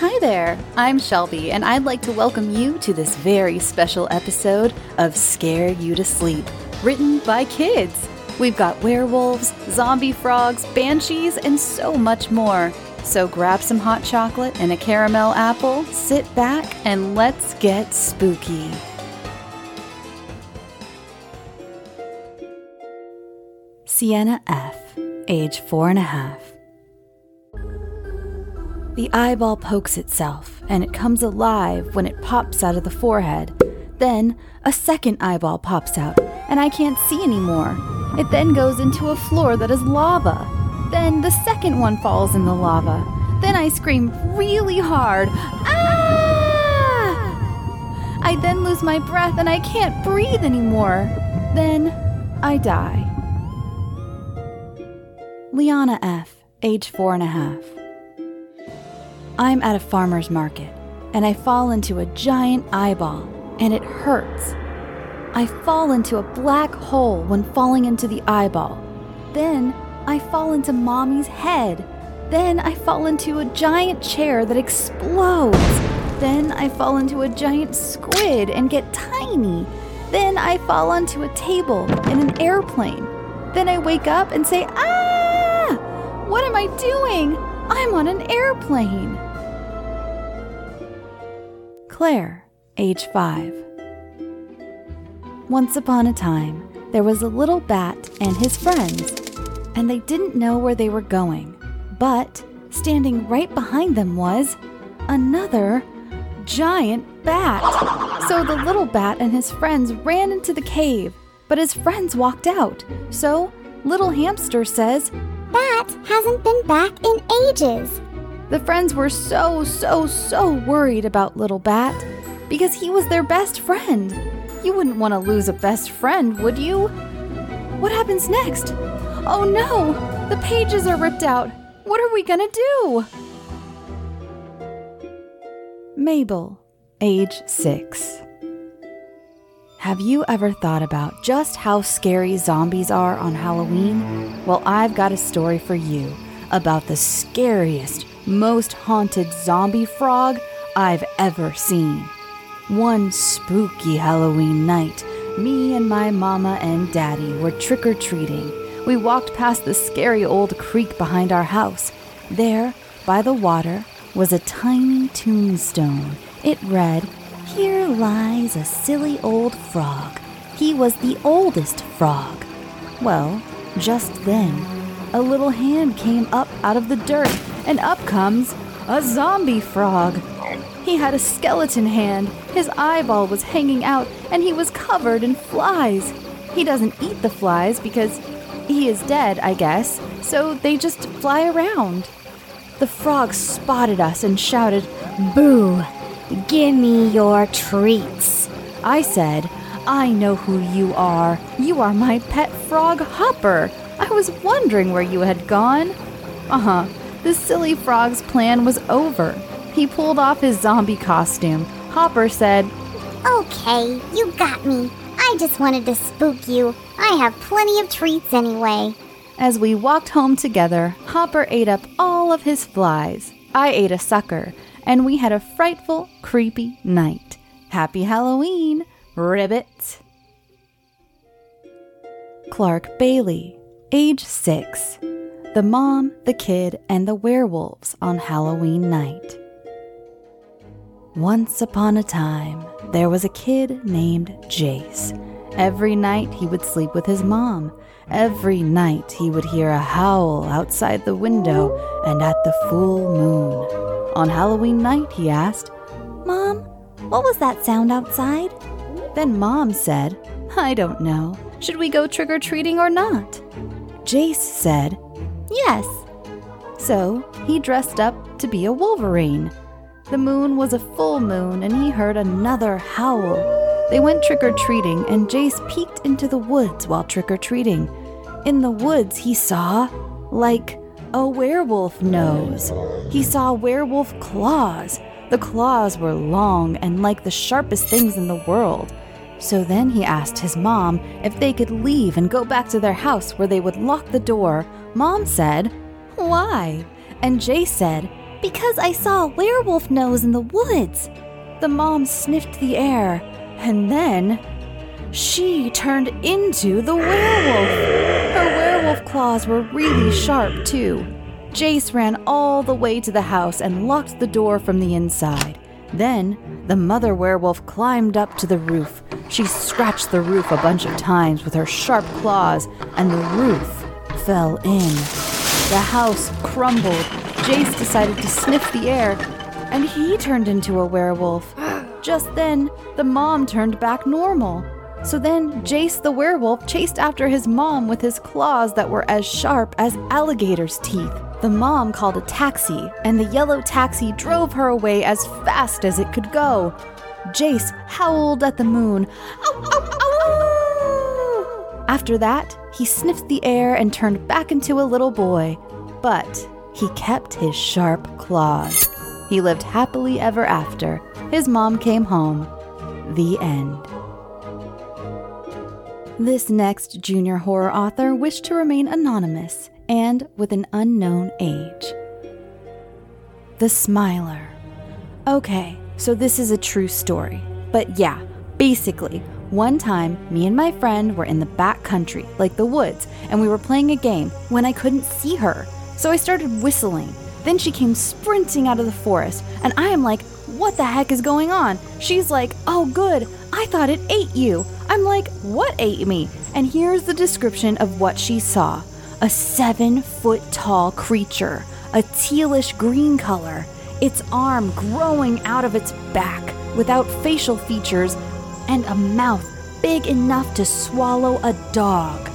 Hi there, I'm Shelby, and I'd like to welcome you to this very special episode of Scare You to Sleep, written by kids. We've got werewolves, zombie frogs, banshees, and so much more. So grab some hot chocolate and a caramel apple, sit back, and let's get spooky. Sienna F., age four and a half. The eyeball pokes itself, and it comes alive when it pops out of the forehead. Then a second eyeball pops out, and I can't see anymore. It then goes into a floor that is lava. Then the second one falls in the lava. Then I scream really hard. Ah! I then lose my breath and I can't breathe anymore. Then I die. Lyanna F., age four and a half. I'm at a farmer's market and I fall into a giant eyeball and it hurts. I fall into a black hole when falling into the eyeball. Then I fall into mommy's head. Then I fall into a giant chair that explodes. Then I fall into a giant squid and get tiny. Then I fall onto a table in an airplane. Then I wake up and say, Ah! What am I doing? I'm on an airplane. Claire, age five. Once upon a time, there was a little bat and his friends, and they didn't know where they were going. But standing right behind them was another giant bat. So the little bat and his friends ran into the cave, but his friends walked out. So little hamster says, Bat hasn't been back in ages. The friends were so, so, so worried about Little Bat because he was their best friend. You wouldn't want to lose a best friend, would you? What happens next? Oh no! The pages are ripped out. What are we gonna do? Mabel, age six. Have you ever thought about just how scary zombies are on Halloween? Well, I've got a story for you about the scariest, most haunted zombie frog I've ever seen. One spooky Halloween night, me and my mama and daddy were trick or treating. We walked past the scary old creek behind our house. There, by the water, was a tiny tombstone. It read, Here lies a silly old frog. He was the oldest frog. Well, just then, a little hand came up out of the dirt, and up comes a zombie frog. He had a skeleton hand, his eyeball was hanging out, and he was covered in flies. He doesn't eat the flies because he is dead, I guess, so they just fly around. The frog spotted us and shouted, Boo! Give me your treats. I said, I know who you are. You are my pet frog, Hopper. I was wondering where you had gone. Uh huh. The silly frog's plan was over. He pulled off his zombie costume. Hopper said, Okay, you got me. I just wanted to spook you. I have plenty of treats anyway. As we walked home together, Hopper ate up all of his flies. I ate a sucker, and we had a frightful, creepy night. Happy Halloween, Ribbit! Clark Bailey, age six. The mom, the kid, and the werewolves on Halloween night. Once upon a time, there was a kid named Jace. Every night he would sleep with his mom. Every night he would hear a howl outside the window and at the full moon. On Halloween night, he asked, Mom, what was that sound outside? Then Mom said, I don't know. Should we go trick or treating or not? Jace said, Yes. So he dressed up to be a Wolverine. The moon was a full moon and he heard another howl. They went trick or treating and Jace peeked into the woods while trick or treating. In the woods, he saw, like, a werewolf nose. He saw werewolf claws. The claws were long and like the sharpest things in the world. So then he asked his mom if they could leave and go back to their house where they would lock the door. Mom said, Why? And Jay said, Because I saw a werewolf nose in the woods. The mom sniffed the air, and then she turned into the werewolf. Her werewolf claws were really sharp, too. Jace ran all the way to the house and locked the door from the inside. Then, the mother werewolf climbed up to the roof. She scratched the roof a bunch of times with her sharp claws, and the roof fell in. The house crumbled. Jace decided to sniff the air, and he turned into a werewolf. Just then, the mom turned back normal. So then, Jace the werewolf chased after his mom with his claws that were as sharp as alligator's teeth. The mom called a taxi, and the yellow taxi drove her away as fast as it could go. Jace howled at the moon. Ow, ow, ow! After that, he sniffed the air and turned back into a little boy. But he kept his sharp claws. He lived happily ever after. His mom came home. The end. This next junior horror author wished to remain anonymous and with an unknown age. The Smiler. Okay, so this is a true story. But yeah, basically, one time, me and my friend were in the back country, like the woods, and we were playing a game when I couldn't see her. So I started whistling. Then she came sprinting out of the forest, and I am like, what the heck is going on? She's like, oh, good, I thought it ate you. I'm like, what ate me? And here's the description of what she saw a seven foot tall creature, a tealish green color, its arm growing out of its back without facial features, and a mouth big enough to swallow a dog.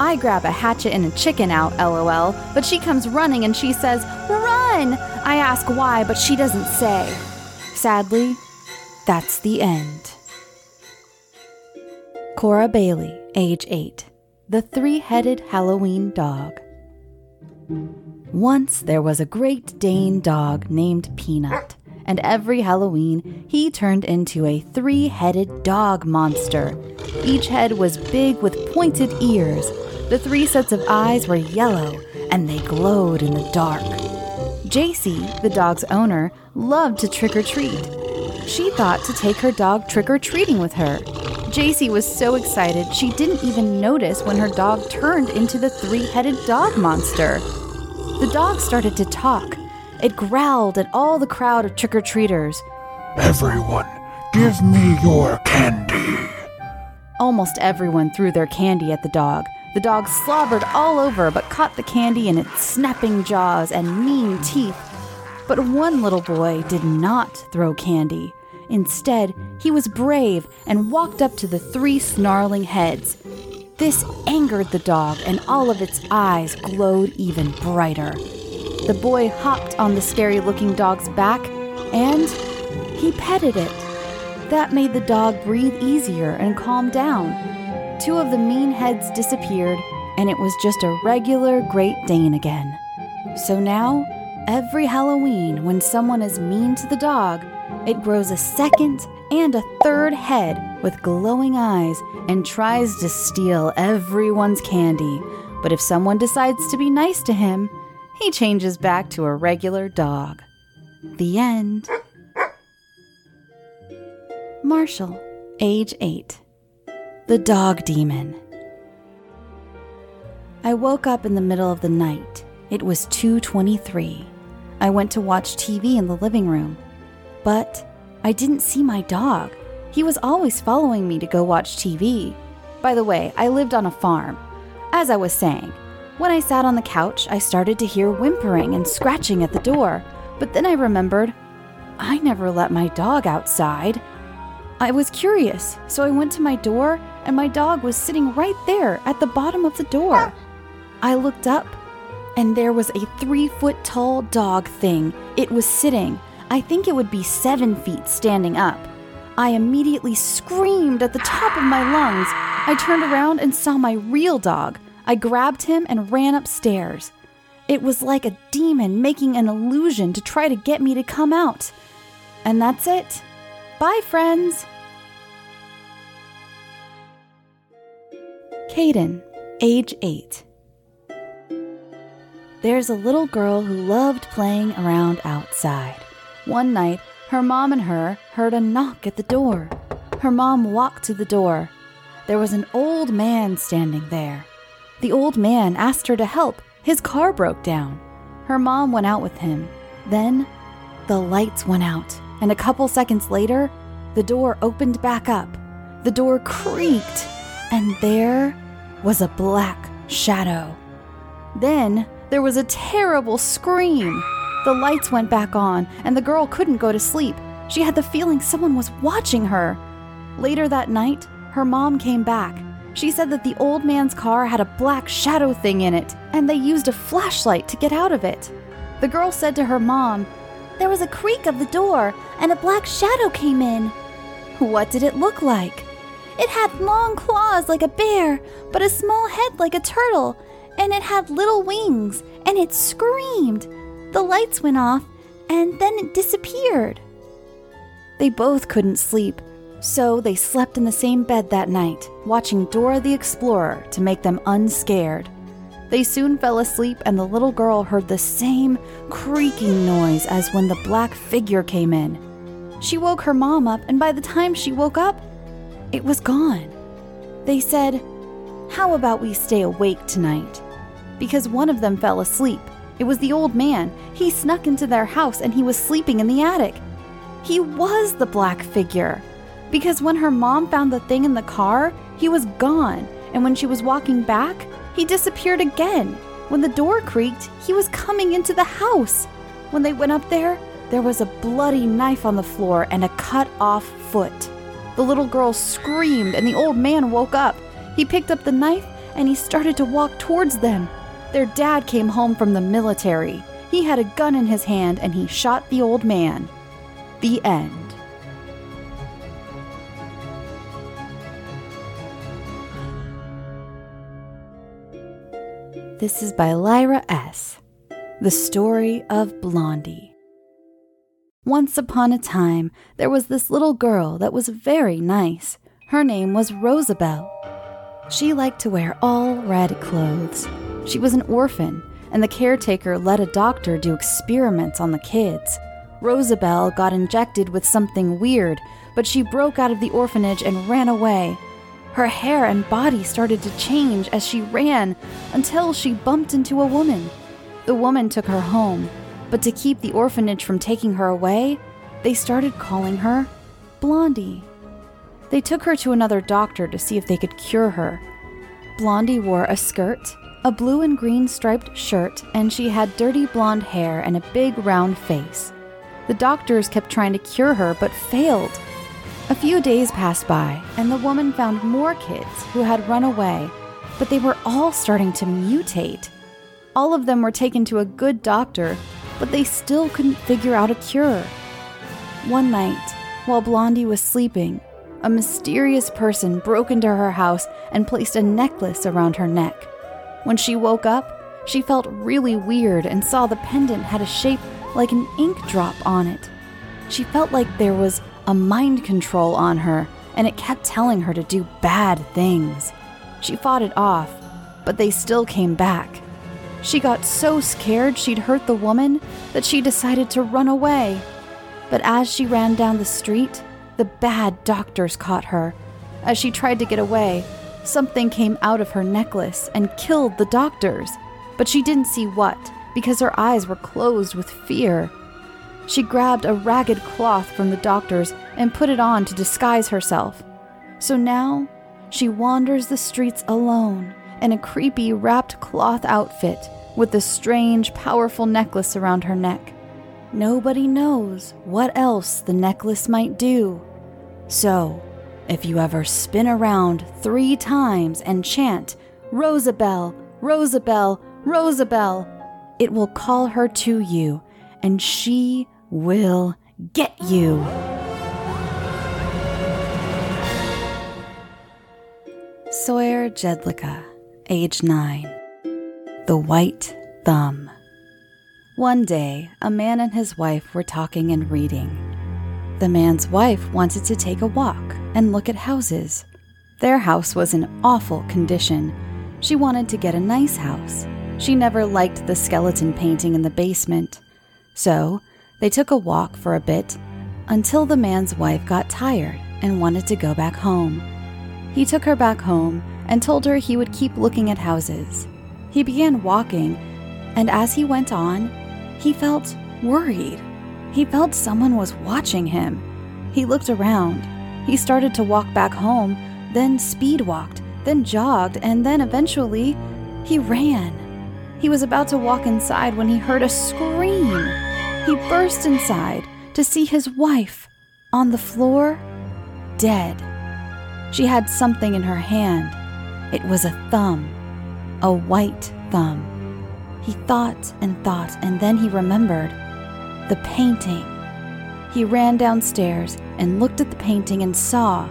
I grab a hatchet and a chicken out, lol, but she comes running and she says, Run! I ask why, but she doesn't say. Sadly, that's the end. Cora Bailey, age 8. The Three Headed Halloween Dog. Once there was a Great Dane dog named Peanut, and every Halloween he turned into a three headed dog monster. Each head was big with pointed ears. The three sets of eyes were yellow, and they glowed in the dark. JC, the dog's owner, loved to trick or treat. She thought to take her dog trick or treating with her. JC was so excited she didn't even notice when her dog turned into the three headed dog monster. The dog started to talk. It growled at all the crowd of trick or treaters. Everyone, give me your candy. Almost everyone threw their candy at the dog. The dog slobbered all over but caught the candy in its snapping jaws and mean teeth. But one little boy did not throw candy. Instead, he was brave and walked up to the three snarling heads. This angered the dog, and all of its eyes glowed even brighter. The boy hopped on the scary looking dog's back and he petted it. That made the dog breathe easier and calm down. Two of the mean heads disappeared, and it was just a regular Great Dane again. So now, every Halloween, when someone is mean to the dog, it grows a second and a third head with glowing eyes and tries to steal everyone's candy. But if someone decides to be nice to him, he changes back to a regular dog. The end. Marshall, age 8. The Dog Demon. I woke up in the middle of the night. It was 2:23. I went to watch TV in the living room, but I didn't see my dog. He was always following me to go watch TV. By the way, I lived on a farm. As I was saying, when I sat on the couch, I started to hear whimpering and scratching at the door. But then I remembered I never let my dog outside. I was curious, so I went to my door, and my dog was sitting right there at the bottom of the door. I looked up, and there was a three foot tall dog thing. It was sitting. I think it would be seven feet standing up. I immediately screamed at the top of my lungs. I turned around and saw my real dog. I grabbed him and ran upstairs. It was like a demon making an illusion to try to get me to come out. And that's it. Bye, friends. Caden, age 8. There's a little girl who loved playing around outside. One night, her mom and her heard a knock at the door. Her mom walked to the door. There was an old man standing there. The old man asked her to help. His car broke down. Her mom went out with him. Then the lights went out, and a couple seconds later, the door opened back up. The door creaked, and there was a black shadow. Then there was a terrible scream. The lights went back on, and the girl couldn't go to sleep. She had the feeling someone was watching her. Later that night, her mom came back. She said that the old man's car had a black shadow thing in it, and they used a flashlight to get out of it. The girl said to her mom, There was a creak of the door, and a black shadow came in. What did it look like? It had long claws like a bear, but a small head like a turtle, and it had little wings, and it screamed. The lights went off, and then it disappeared. They both couldn't sleep, so they slept in the same bed that night, watching Dora the Explorer to make them unscared. They soon fell asleep, and the little girl heard the same creaking noise as when the black figure came in. She woke her mom up, and by the time she woke up, it was gone. They said, How about we stay awake tonight? Because one of them fell asleep. It was the old man. He snuck into their house and he was sleeping in the attic. He was the black figure. Because when her mom found the thing in the car, he was gone. And when she was walking back, he disappeared again. When the door creaked, he was coming into the house. When they went up there, there was a bloody knife on the floor and a cut off foot. The little girl screamed, and the old man woke up. He picked up the knife and he started to walk towards them. Their dad came home from the military. He had a gun in his hand and he shot the old man. The end. This is by Lyra S. The Story of Blondie. Once upon a time, there was this little girl that was very nice. Her name was Rosabelle. She liked to wear all red clothes. She was an orphan, and the caretaker let a doctor do experiments on the kids. Rosabelle got injected with something weird, but she broke out of the orphanage and ran away. Her hair and body started to change as she ran until she bumped into a woman. The woman took her home, but to keep the orphanage from taking her away, they started calling her Blondie. They took her to another doctor to see if they could cure her. Blondie wore a skirt, a blue and green striped shirt, and she had dirty blonde hair and a big round face. The doctors kept trying to cure her but failed. A few days passed by, and the woman found more kids who had run away, but they were all starting to mutate. All of them were taken to a good doctor, but they still couldn't figure out a cure. One night, while Blondie was sleeping, a mysterious person broke into her house and placed a necklace around her neck. When she woke up, she felt really weird and saw the pendant had a shape like an ink drop on it. She felt like there was a mind control on her, and it kept telling her to do bad things. She fought it off, but they still came back. She got so scared she'd hurt the woman that she decided to run away. But as she ran down the street, the bad doctors caught her. As she tried to get away, something came out of her necklace and killed the doctors. But she didn't see what because her eyes were closed with fear. She grabbed a ragged cloth from the doctors and put it on to disguise herself. So now she wanders the streets alone in a creepy wrapped cloth outfit with a strange, powerful necklace around her neck. Nobody knows what else the necklace might do. So, if you ever spin around three times and chant, Rosabelle, Rosabelle, Rosabelle, it will call her to you, and she will get you. Sawyer Jedlicka, age 9. The White Thumb. One day, a man and his wife were talking and reading. The man's wife wanted to take a walk and look at houses. Their house was in awful condition. She wanted to get a nice house. She never liked the skeleton painting in the basement. So, they took a walk for a bit until the man's wife got tired and wanted to go back home. He took her back home and told her he would keep looking at houses. He began walking, and as he went on, he felt worried. He felt someone was watching him. He looked around. He started to walk back home, then speed walked, then jogged, and then eventually he ran. He was about to walk inside when he heard a scream. He burst inside to see his wife on the floor, dead. She had something in her hand. It was a thumb, a white thumb. He thought and thought, and then he remembered the painting. He ran downstairs and looked at the painting and saw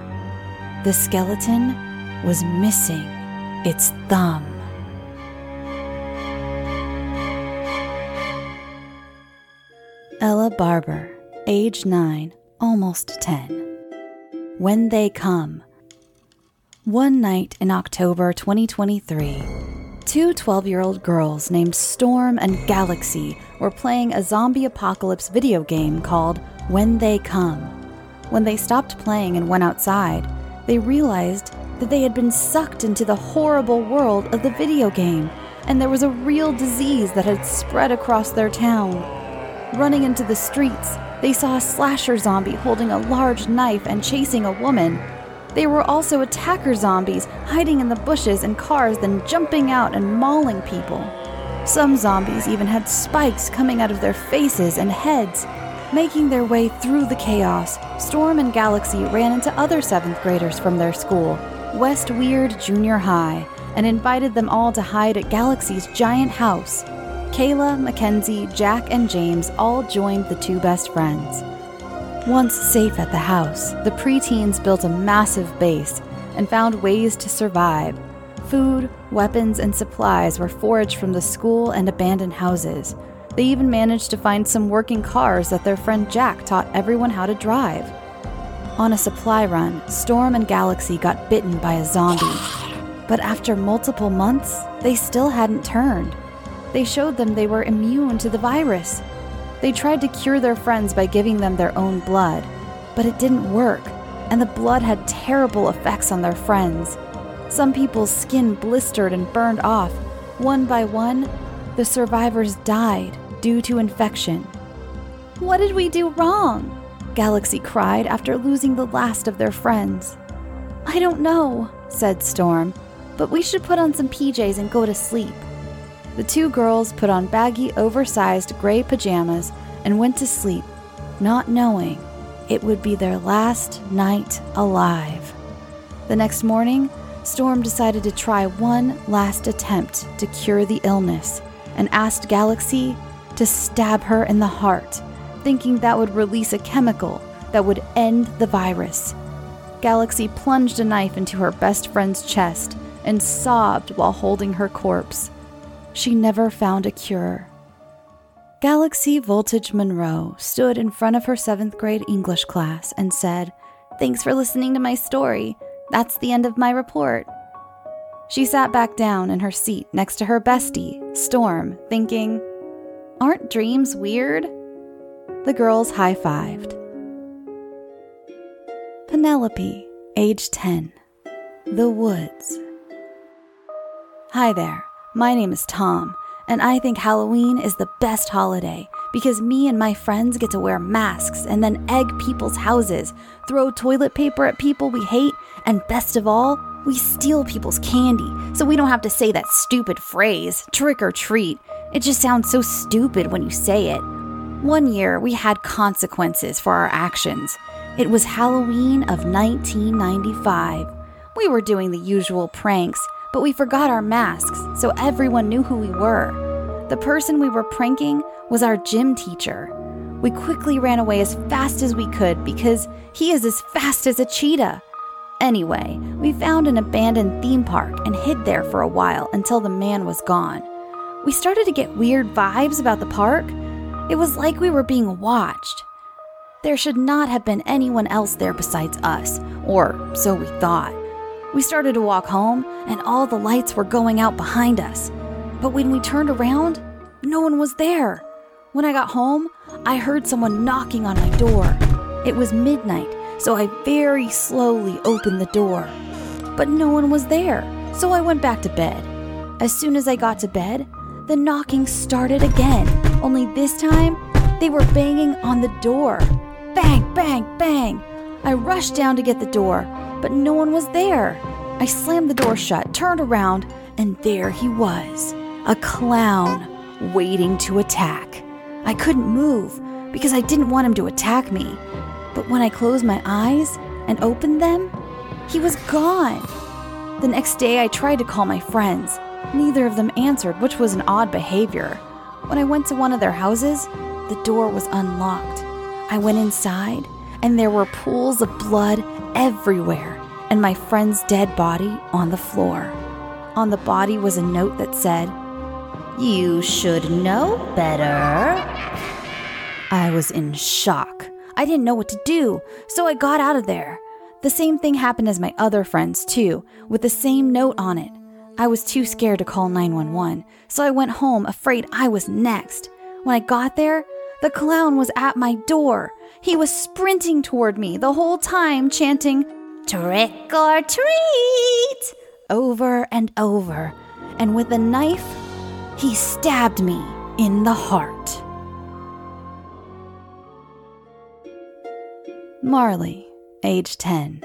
the skeleton was missing its thumb. Ella Barber, age 9, almost 10. When They Come. One night in October 2023, two 12 year old girls named Storm and Galaxy were playing a zombie apocalypse video game called When They Come. When they stopped playing and went outside, they realized that they had been sucked into the horrible world of the video game, and there was a real disease that had spread across their town. Running into the streets, they saw a slasher zombie holding a large knife and chasing a woman. They were also attacker zombies hiding in the bushes and cars, then jumping out and mauling people. Some zombies even had spikes coming out of their faces and heads. Making their way through the chaos, Storm and Galaxy ran into other seventh graders from their school, West Weird Junior High, and invited them all to hide at Galaxy's giant house. Kayla, Mackenzie, Jack, and James all joined the two best friends. Once safe at the house, the preteens built a massive base and found ways to survive. Food, weapons, and supplies were foraged from the school and abandoned houses. They even managed to find some working cars that their friend Jack taught everyone how to drive. On a supply run, Storm and Galaxy got bitten by a zombie. But after multiple months, they still hadn't turned. They showed them they were immune to the virus. They tried to cure their friends by giving them their own blood, but it didn't work, and the blood had terrible effects on their friends. Some people's skin blistered and burned off. One by one, the survivors died due to infection. What did we do wrong? Galaxy cried after losing the last of their friends. I don't know, said Storm, but we should put on some PJs and go to sleep. The two girls put on baggy, oversized gray pajamas and went to sleep, not knowing it would be their last night alive. The next morning, Storm decided to try one last attempt to cure the illness and asked Galaxy to stab her in the heart, thinking that would release a chemical that would end the virus. Galaxy plunged a knife into her best friend's chest and sobbed while holding her corpse. She never found a cure. Galaxy Voltage Monroe stood in front of her seventh grade English class and said, Thanks for listening to my story. That's the end of my report. She sat back down in her seat next to her bestie, Storm, thinking, Aren't dreams weird? The girls high fived. Penelope, age 10. The Woods. Hi there, my name is Tom, and I think Halloween is the best holiday because me and my friends get to wear masks and then egg people's houses, throw toilet paper at people we hate, and best of all, we steal people's candy so we don't have to say that stupid phrase, trick or treat. It just sounds so stupid when you say it. One year, we had consequences for our actions. It was Halloween of 1995. We were doing the usual pranks, but we forgot our masks, so everyone knew who we were. The person we were pranking was our gym teacher. We quickly ran away as fast as we could because he is as fast as a cheetah. Anyway, we found an abandoned theme park and hid there for a while until the man was gone we started to get weird vibes about the park. It was like we were being watched. There should not have been anyone else there besides us, or so we thought. We started to walk home, and all the lights were going out behind us. But when we turned around, no one was there. When I got home, I heard someone knocking on my door. It was midnight, so I very slowly opened the door. But no one was there, so I went back to bed. As soon as I got to bed, the knocking started again, only this time they were banging on the door. Bang, bang, bang. I rushed down to get the door, but no one was there. I slammed the door shut, turned around, and there he was a clown waiting to attack. I couldn't move because I didn't want him to attack me. But when I closed my eyes and opened them, he was gone. The next day, I tried to call my friends. Neither of them answered, which was an odd behavior. When I went to one of their houses, the door was unlocked. I went inside, and there were pools of blood everywhere, and my friend's dead body on the floor. On the body was a note that said, You should know better. I was in shock. I didn't know what to do, so I got out of there. The same thing happened as my other friends, too, with the same note on it. I was too scared to call 911, so I went home afraid I was next. When I got there, the clown was at my door. He was sprinting toward me the whole time, chanting, Trick or treat! over and over, and with a knife, he stabbed me in the heart. Marley, age 10.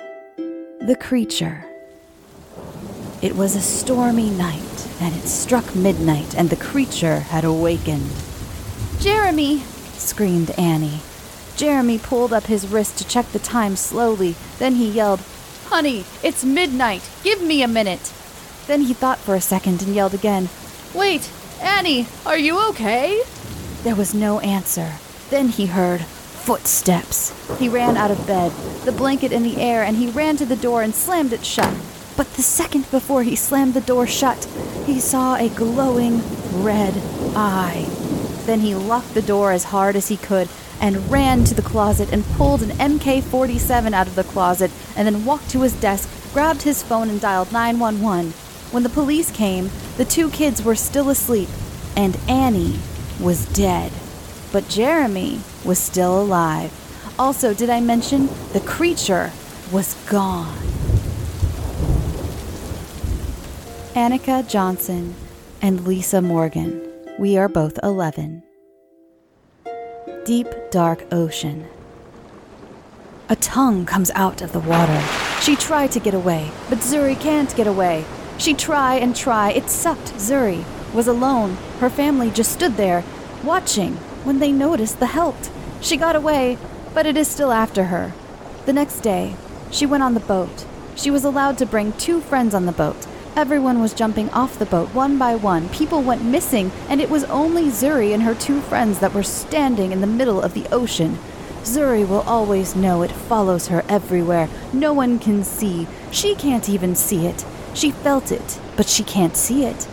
The Creature. It was a stormy night, and it struck midnight, and the creature had awakened. Jeremy! Screamed Annie. Jeremy pulled up his wrist to check the time slowly. Then he yelled, Honey, it's midnight. Give me a minute. Then he thought for a second and yelled again, Wait, Annie, are you okay? There was no answer. Then he heard footsteps. He ran out of bed, the blanket in the air, and he ran to the door and slammed it shut. But the second before he slammed the door shut, he saw a glowing red eye. Then he locked the door as hard as he could and ran to the closet and pulled an MK 47 out of the closet and then walked to his desk, grabbed his phone, and dialed 911. When the police came, the two kids were still asleep, and Annie was dead. But Jeremy was still alive. Also, did I mention the creature was gone? Anika Johnson and Lisa Morgan. We are both 11. Deep, dark ocean. A tongue comes out of the water. She tried to get away, but Zuri can't get away. She try and try. It sucked. Zuri was alone. Her family just stood there, watching when they noticed the helped. She got away, but it is still after her. The next day, she went on the boat. She was allowed to bring two friends on the boat. Everyone was jumping off the boat one by one. People went missing, and it was only Zuri and her two friends that were standing in the middle of the ocean. Zuri will always know it follows her everywhere. No one can see. She can't even see it. She felt it, but she can't see it.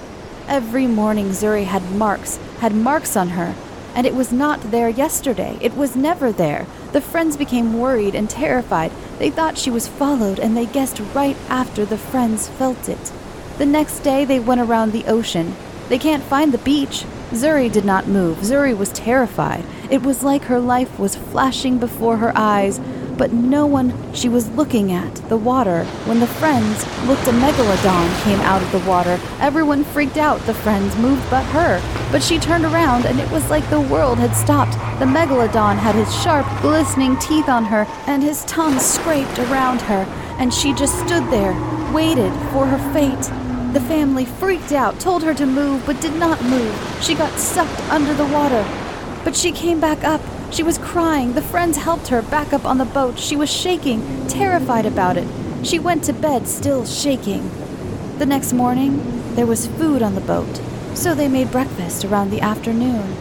Every morning, Zuri had marks, had marks on her, and it was not there yesterday. It was never there. The friends became worried and terrified. They thought she was followed, and they guessed right after the friends felt it. The next day, they went around the ocean. They can't find the beach. Zuri did not move. Zuri was terrified. It was like her life was flashing before her eyes, but no one she was looking at, the water. When the friends looked, a megalodon came out of the water. Everyone freaked out. The friends moved but her. But she turned around, and it was like the world had stopped. The megalodon had his sharp, glistening teeth on her, and his tongue scraped around her, and she just stood there, waited for her fate. The family freaked out, told her to move, but did not move. She got sucked under the water. But she came back up. She was crying. The friends helped her back up on the boat. She was shaking, terrified about it. She went to bed, still shaking. The next morning, there was food on the boat, so they made breakfast around the afternoon.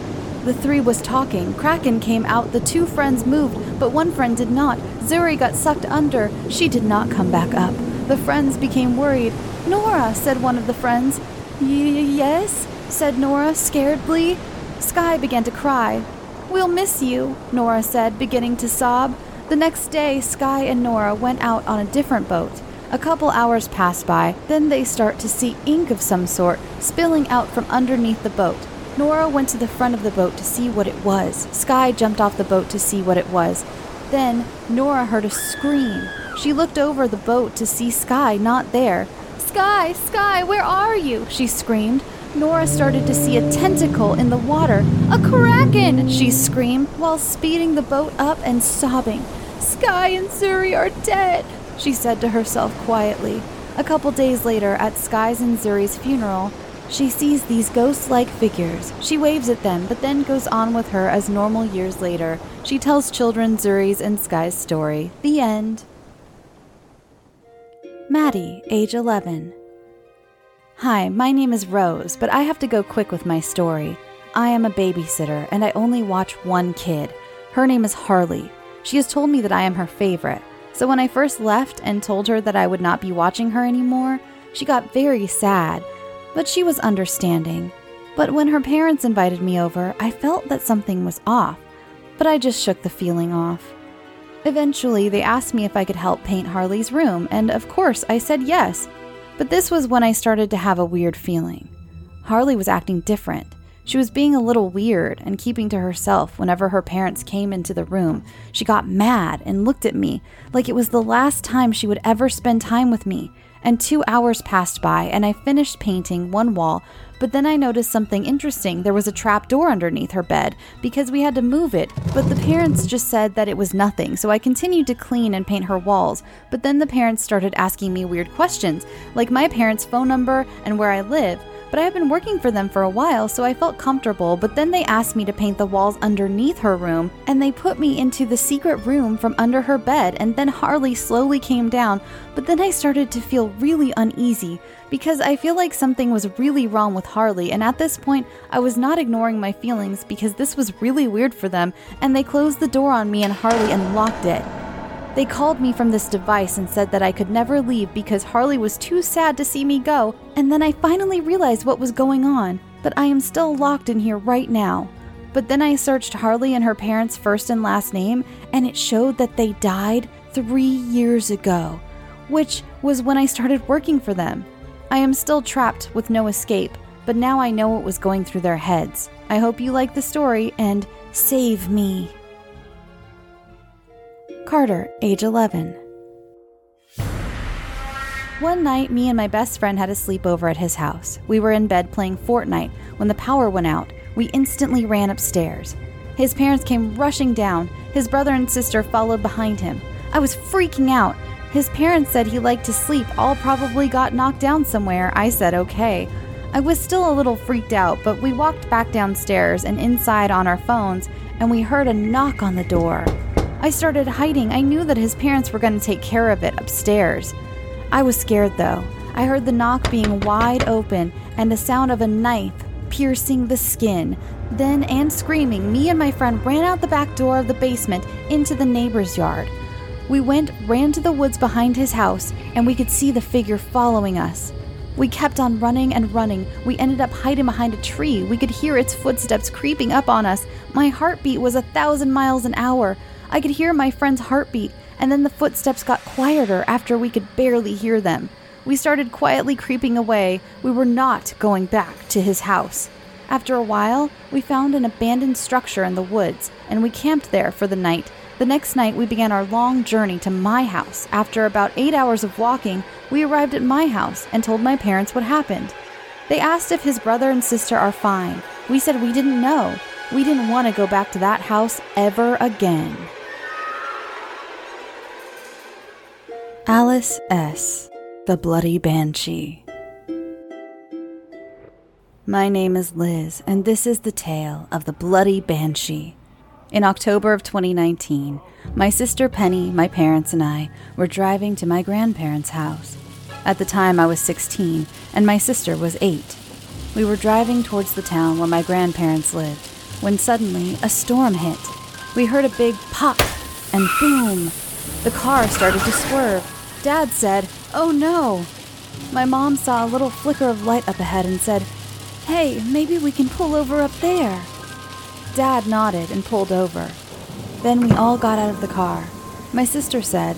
The three was talking. Kraken came out. The two friends moved, but one friend did not. Zuri got sucked under. She did not come back up. The friends became worried. Nora, said one of the friends. Yes, said Nora scaredly. Sky began to cry. We'll miss you, Nora said, beginning to sob. The next day, Sky and Nora went out on a different boat. A couple hours pass by, then they start to see ink of some sort spilling out from underneath the boat. Nora went to the front of the boat to see what it was. Sky jumped off the boat to see what it was. Then Nora heard a scream. She looked over the boat to see Sky not there. Sky, Sky, where are you? She screamed. Nora started to see a tentacle in the water. A kraken! She screamed while speeding the boat up and sobbing. Sky and Zuri are dead, she said to herself quietly. A couple days later, at Sky's and Zuri's funeral, she sees these ghost like figures. She waves at them, but then goes on with her as normal years later. She tells children Zuri's and Sky's story. The end. Maddy, age 11. Hi, my name is Rose, but I have to go quick with my story. I am a babysitter and I only watch one kid. Her name is Harley. She has told me that I am her favorite. So when I first left and told her that I would not be watching her anymore, she got very sad, but she was understanding. But when her parents invited me over, I felt that something was off, but I just shook the feeling off. Eventually, they asked me if I could help paint Harley's room, and of course, I said yes. But this was when I started to have a weird feeling. Harley was acting different. She was being a little weird and keeping to herself whenever her parents came into the room. She got mad and looked at me like it was the last time she would ever spend time with me. And two hours passed by, and I finished painting one wall, but then I noticed something interesting. There was a trap door underneath her bed because we had to move it, but the parents just said that it was nothing, so I continued to clean and paint her walls. But then the parents started asking me weird questions, like my parents' phone number and where I live but I had been working for them for a while, so I felt comfortable. But then they asked me to paint the walls underneath her room, and they put me into the secret room from under her bed, and then Harley slowly came down. But then I started to feel really uneasy because I feel like something was really wrong with Harley, and at this point, I was not ignoring my feelings because this was really weird for them, and they closed the door on me and Harley and locked it. They called me from this device and said that I could never leave because Harley was too sad to see me go, and then I finally realized what was going on. But I am still locked in here right now. But then I searched Harley and her parents' first and last name, and it showed that they died three years ago, which was when I started working for them. I am still trapped with no escape, but now I know what was going through their heads. I hope you like the story and save me. Carter, age 11. One night, me and my best friend had a sleepover at his house. We were in bed playing Fortnite when the power went out. We instantly ran upstairs. His parents came rushing down. His brother and sister followed behind him. I was freaking out. His parents said he liked to sleep, all probably got knocked down somewhere. I said okay. I was still a little freaked out, but we walked back downstairs and inside on our phones, and we heard a knock on the door. I started hiding. I knew that his parents were going to take care of it upstairs. I was scared though. I heard the knock being wide open and the sound of a knife piercing the skin. Then, and screaming, me and my friend ran out the back door of the basement into the neighbor's yard. We went, ran to the woods behind his house, and we could see the figure following us. We kept on running and running. We ended up hiding behind a tree. We could hear its footsteps creeping up on us. My heartbeat was a thousand miles an hour. I could hear my friend's heartbeat, and then the footsteps got quieter after we could barely hear them. We started quietly creeping away. We were not going back to his house. After a while, we found an abandoned structure in the woods, and we camped there for the night. The next night, we began our long journey to my house. After about eight hours of walking, we arrived at my house and told my parents what happened. They asked if his brother and sister are fine. We said we didn't know. We didn't want to go back to that house ever again. Alice S., The Bloody Banshee. My name is Liz, and this is the tale of the Bloody Banshee. In October of 2019, my sister Penny, my parents, and I were driving to my grandparents' house. At the time, I was 16, and my sister was 8. We were driving towards the town where my grandparents lived when suddenly a storm hit. We heard a big pop and boom. The car started to swerve. Dad said, Oh no! My mom saw a little flicker of light up ahead and said, Hey, maybe we can pull over up there. Dad nodded and pulled over. Then we all got out of the car. My sister said,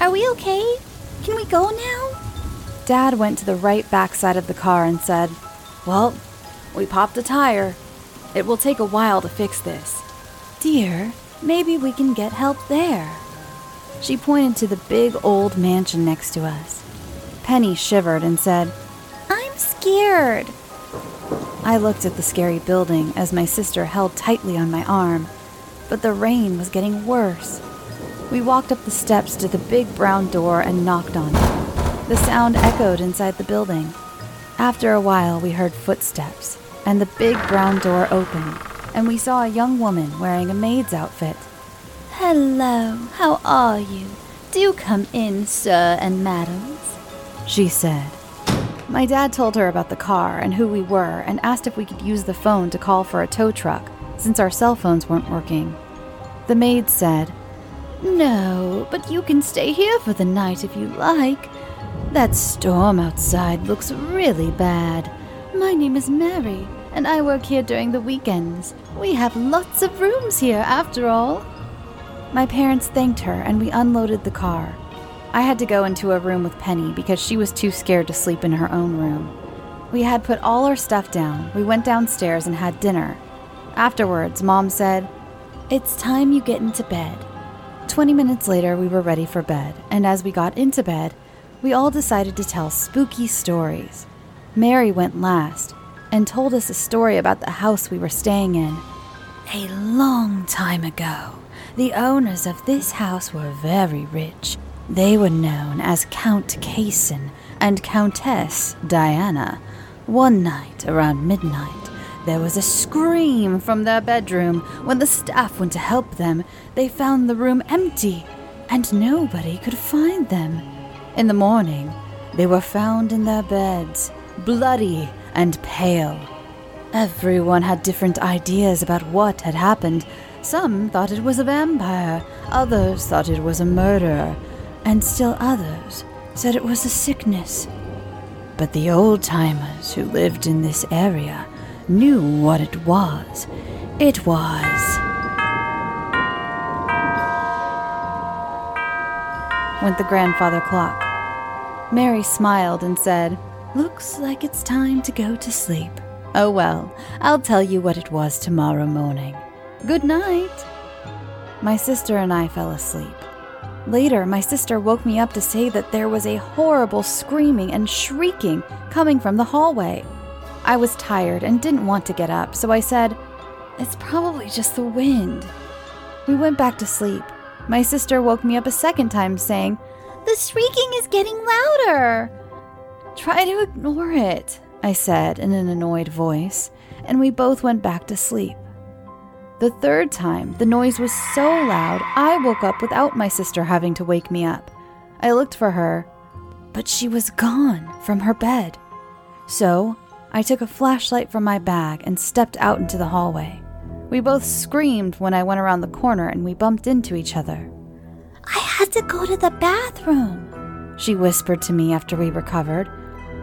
Are we okay? Can we go now? Dad went to the right backside of the car and said, Well, we popped a tire. It will take a while to fix this. Dear, maybe we can get help there. She pointed to the big old mansion next to us. Penny shivered and said, I'm scared. I looked at the scary building as my sister held tightly on my arm, but the rain was getting worse. We walked up the steps to the big brown door and knocked on it. The sound echoed inside the building. After a while, we heard footsteps, and the big brown door opened, and we saw a young woman wearing a maid's outfit. Hello, how are you? Do come in, sir and madams, she said. My dad told her about the car and who we were and asked if we could use the phone to call for a tow truck, since our cell phones weren't working. The maid said, No, but you can stay here for the night if you like. That storm outside looks really bad. My name is Mary, and I work here during the weekends. We have lots of rooms here, after all. My parents thanked her, and we unloaded the car. I had to go into a room with Penny because she was too scared to sleep in her own room. We had put all our stuff down. We went downstairs and had dinner. Afterwards, Mom said, It's time you get into bed. Twenty minutes later, we were ready for bed, and as we got into bed, we all decided to tell spooky stories. Mary went last and told us a story about the house we were staying in. A long time ago, the owners of this house were very rich. They were known as Count Kaysen and Countess Diana. One night, around midnight, there was a scream from their bedroom. When the staff went to help them, they found the room empty, and nobody could find them. In the morning, they were found in their beds, bloody and pale. Everyone had different ideas about what had happened, some thought it was a vampire, others thought it was a murderer, and still others said it was a sickness. But the old timers who lived in this area knew what it was. It was. Went the grandfather clock. Mary smiled and said, Looks like it's time to go to sleep. Oh well, I'll tell you what it was tomorrow morning. Good night. My sister and I fell asleep. Later, my sister woke me up to say that there was a horrible screaming and shrieking coming from the hallway. I was tired and didn't want to get up, so I said, It's probably just the wind. We went back to sleep. My sister woke me up a second time, saying, The shrieking is getting louder. Try to ignore it, I said in an annoyed voice, and we both went back to sleep. The third time, the noise was so loud, I woke up without my sister having to wake me up. I looked for her, but she was gone from her bed. So, I took a flashlight from my bag and stepped out into the hallway. We both screamed when I went around the corner and we bumped into each other. I had to go to the bathroom, she whispered to me after we recovered.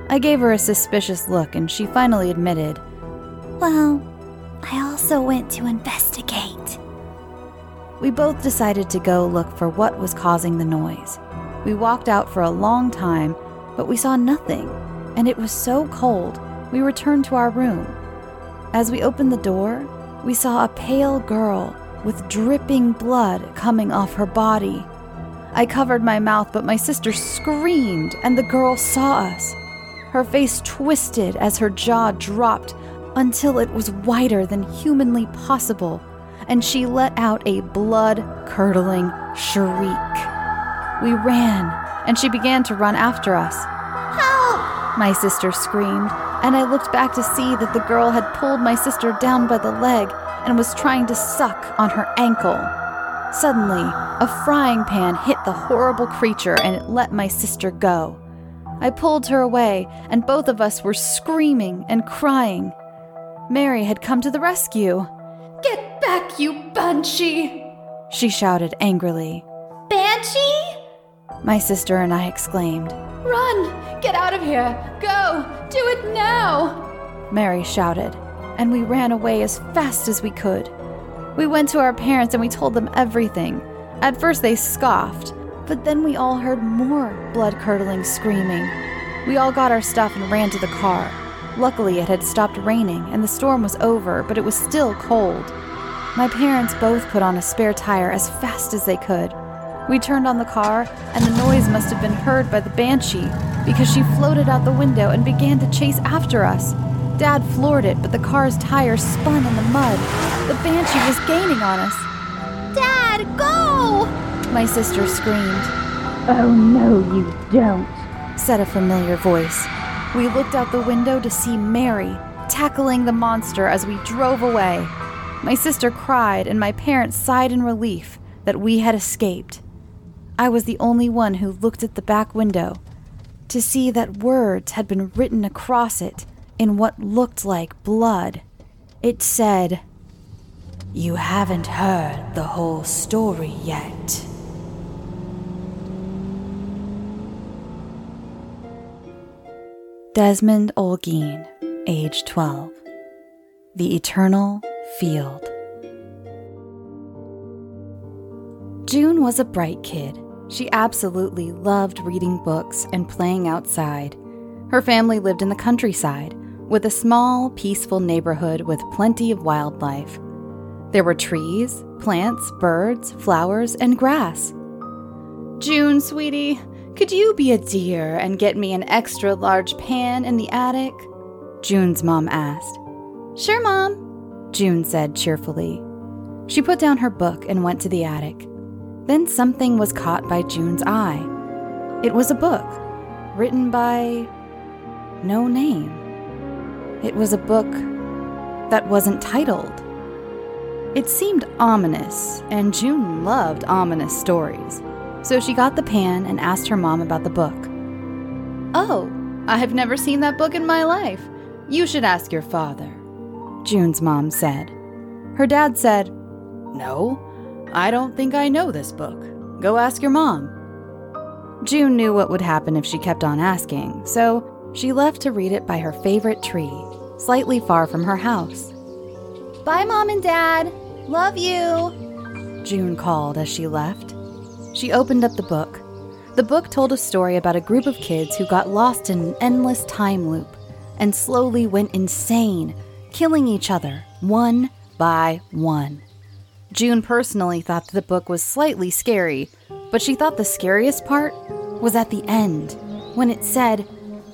I gave her a suspicious look and she finally admitted, Well, I also went to investigate. We both decided to go look for what was causing the noise. We walked out for a long time, but we saw nothing, and it was so cold, we returned to our room. As we opened the door, we saw a pale girl with dripping blood coming off her body. I covered my mouth, but my sister screamed, and the girl saw us. Her face twisted as her jaw dropped until it was wider than humanly possible, and she let out a blood curdling shriek. We ran, and she began to run after us. Help! My sister screamed, and I looked back to see that the girl had pulled my sister down by the leg and was trying to suck on her ankle. Suddenly, a frying pan hit the horrible creature and it let my sister go. I pulled her away, and both of us were screaming and crying. Mary had come to the rescue. Get back, you banshee! She shouted angrily. Banshee? My sister and I exclaimed. Run! Get out of here! Go! Do it now! Mary shouted, and we ran away as fast as we could. We went to our parents and we told them everything. At first, they scoffed, But then we all heard more blood curdling screaming. We all got our stuff and ran to the car. Luckily, it had stopped raining and the storm was over, but it was still cold. My parents both put on a spare tire as fast as they could. We turned on the car, and the noise must have been heard by the banshee because she floated out the window and began to chase after us. Dad floored it, but the car's tire spun in the mud. The banshee was gaining on us. Dad, go! My sister screamed, Oh, no, you don't. said a familiar voice. We looked out the window to see Mary tackling the monster as we drove away. My sister cried, and my parents sighed in relief that we had escaped. I was the only one who looked at the back window to see that words had been written across it in what looked like blood. It said, You haven't heard the whole story yet. Desmond Olguin, age 12. The Eternal Field. June was a bright kid. She absolutely loved reading books and playing outside. Her family lived in the countryside, with a small, peaceful neighborhood with plenty of wildlife. There were trees, plants, birds, flowers, and grass. June, sweetie, could you be a dear and get me an extra large pan in the attic? June's mom asked. Sure, Mom, June said cheerfully. She put down her book and went to the attic. Then something was caught by June's eye. It was a book written by no name. It was a book that wasn't titled. It seemed ominous, and June loved ominous stories. So she got the pan and asked her mom about the book. Oh, I've never seen that book in my life. You should ask your father, June's mom said. Her dad said, No, I don't think I know this book. Go ask your mom. June knew what would happen if she kept on asking, so she left to read it by her favorite tree, slightly far from her house. Bye, Mom and Dad. Love you. June called as she left. She opened up the book. The book told a story about a group of kids who got lost in an endless time loop and slowly went insane, killing each other one by one. June personally thought the book was slightly scary, but she thought the scariest part was at the end, when it said,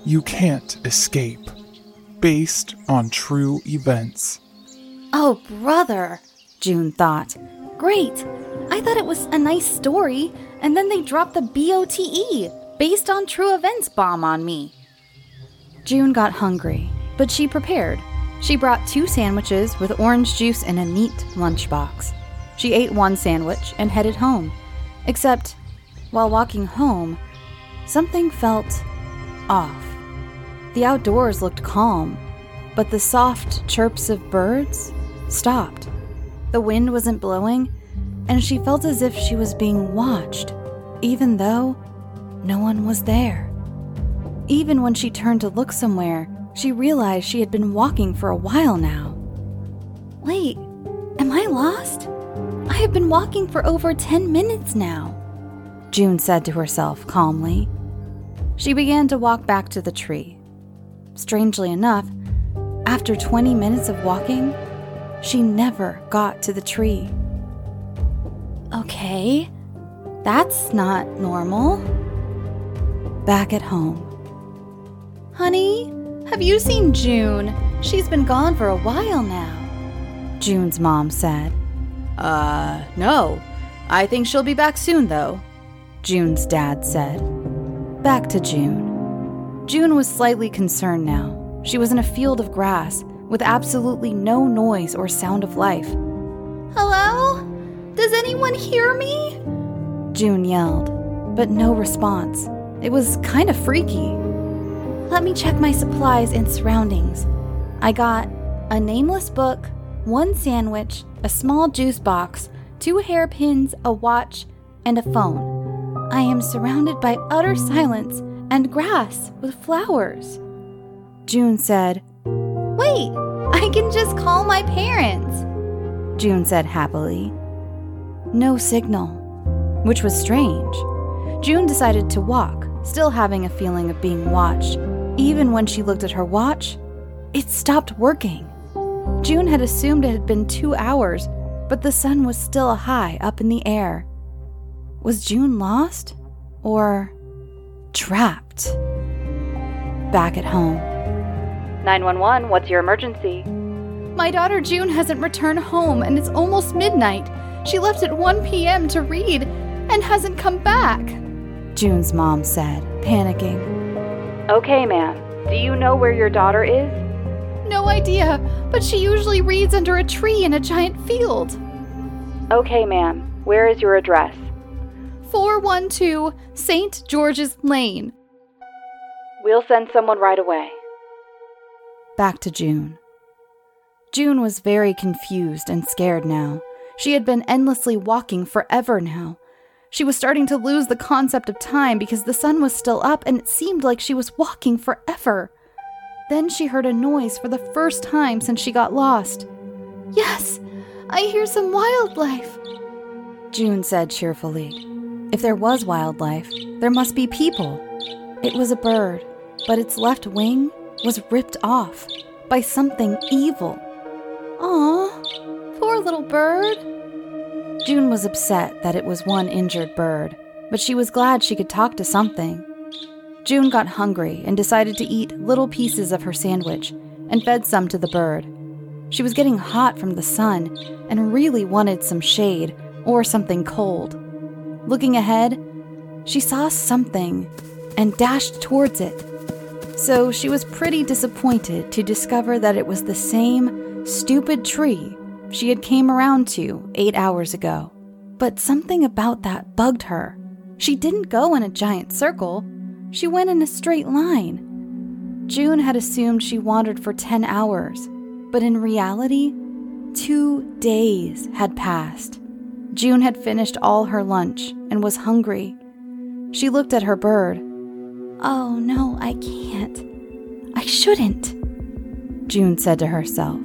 You can't escape. Based on true events. Oh, brother, June thought. Great! I thought it was a nice story, and then they dropped the BOTE, based on true events bomb on me. June got hungry, but she prepared. She brought two sandwiches with orange juice in a neat lunchbox. She ate one sandwich and headed home. Except, while walking home, something felt off. The outdoors looked calm, but the soft chirps of birds stopped. The wind wasn't blowing, and she felt as if she was being watched, even though no one was there. Even when she turned to look somewhere, she realized she had been walking for a while now. Wait, am I lost? I have been walking for over 10 minutes now, June said to herself calmly. She began to walk back to the tree. Strangely enough, after 20 minutes of walking, she never got to the tree. Okay, that's not normal. Back at home. Honey, have you seen June? She's been gone for a while now. June's mom said. Uh, no. I think she'll be back soon, though, June's dad said. Back to June. June was slightly concerned now. She was in a field of grass with absolutely no noise or sound of life. Hello? Does anyone hear me? June yelled, but no response. It was kind of freaky. Let me check my supplies and surroundings. I got a nameless book, one sandwich, a small juice box, two hairpins, a watch, and a phone. I am surrounded by utter silence and grass with flowers. June said, Wait, I can just call my parents. June said happily. No signal, which was strange. June decided to walk, still having a feeling of being watched. Even when she looked at her watch, it stopped working. June had assumed it had been two hours, but the sun was still high up in the air. Was June lost? Or trapped? Back at home. 911, what's your emergency? My daughter June hasn't returned home and it's almost midnight. She left at 1 p.m. to read and hasn't come back. June's mom said, panicking. Okay, ma'am. Do you know where your daughter is? No idea, but she usually reads under a tree in a giant field. Okay, ma'am. Where is your address? 412 St. George's Lane. We'll send someone right away. Back to June. June was very confused and scared now. She had been endlessly walking forever now. She was starting to lose the concept of time because the sun was still up and it seemed like she was walking forever. Then she heard a noise for the first time since she got lost. Yes, I hear some wildlife. June said cheerfully. If there was wildlife, there must be people. It was a bird, but its left wing was ripped off by something evil. Aw, poor little bird. June was upset that it was one injured bird, but she was glad she could talk to something. June got hungry and decided to eat little pieces of her sandwich and fed some to the bird. She was getting hot from the sun and really wanted some shade or something cold. Looking ahead, she saw something and dashed towards it. So she was pretty disappointed to discover that it was the same stupid tree she had came around to 8 hours ago. But something about that bugged her. She didn't go in a giant circle. She went in a straight line. June had assumed she wandered for 10 hours, but in reality, 2 days had passed. June had finished all her lunch and was hungry. She looked at her bird. Oh no, I can't. I shouldn't. June said to herself,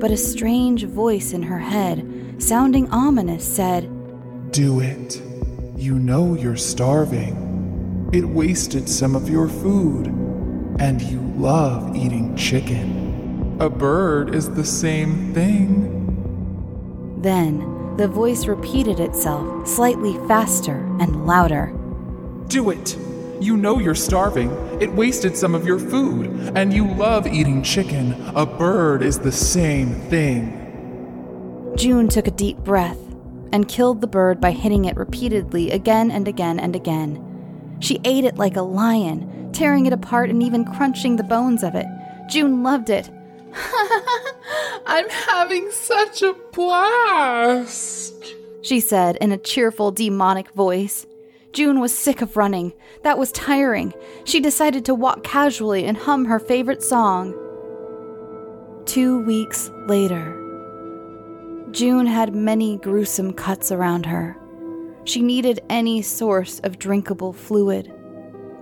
but a strange voice in her head, sounding ominous, said, Do it. You know you're starving. It wasted some of your food, and you love eating chicken. A bird is the same thing. Then the voice repeated itself slightly faster and louder. Do it. You know you're starving. It wasted some of your food, and you love eating chicken. A bird is the same thing. June took a deep breath and killed the bird by hitting it repeatedly again and again and again. She ate it like a lion, tearing it apart and even crunching the bones of it. June loved it. I'm having such a blast, she said in a cheerful, demonic voice. June was sick of running. That was tiring. She decided to walk casually and hum her favorite song. Two weeks later, June had many gruesome cuts around her. She needed any source of drinkable fluid.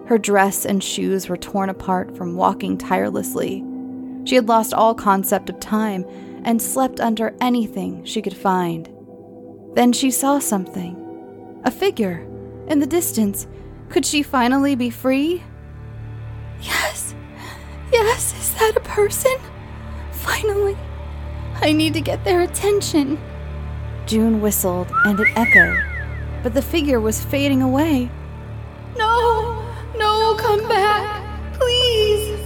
Her dress and shoes were torn apart from walking tirelessly. She had lost all concept of time and slept under anything she could find. Then she saw something a figure in the distance. Could she finally be free? Yes, yes, is that a person? Finally. I need to get their attention. June whistled and it echoed, but the figure was fading away. No, no, come back, please.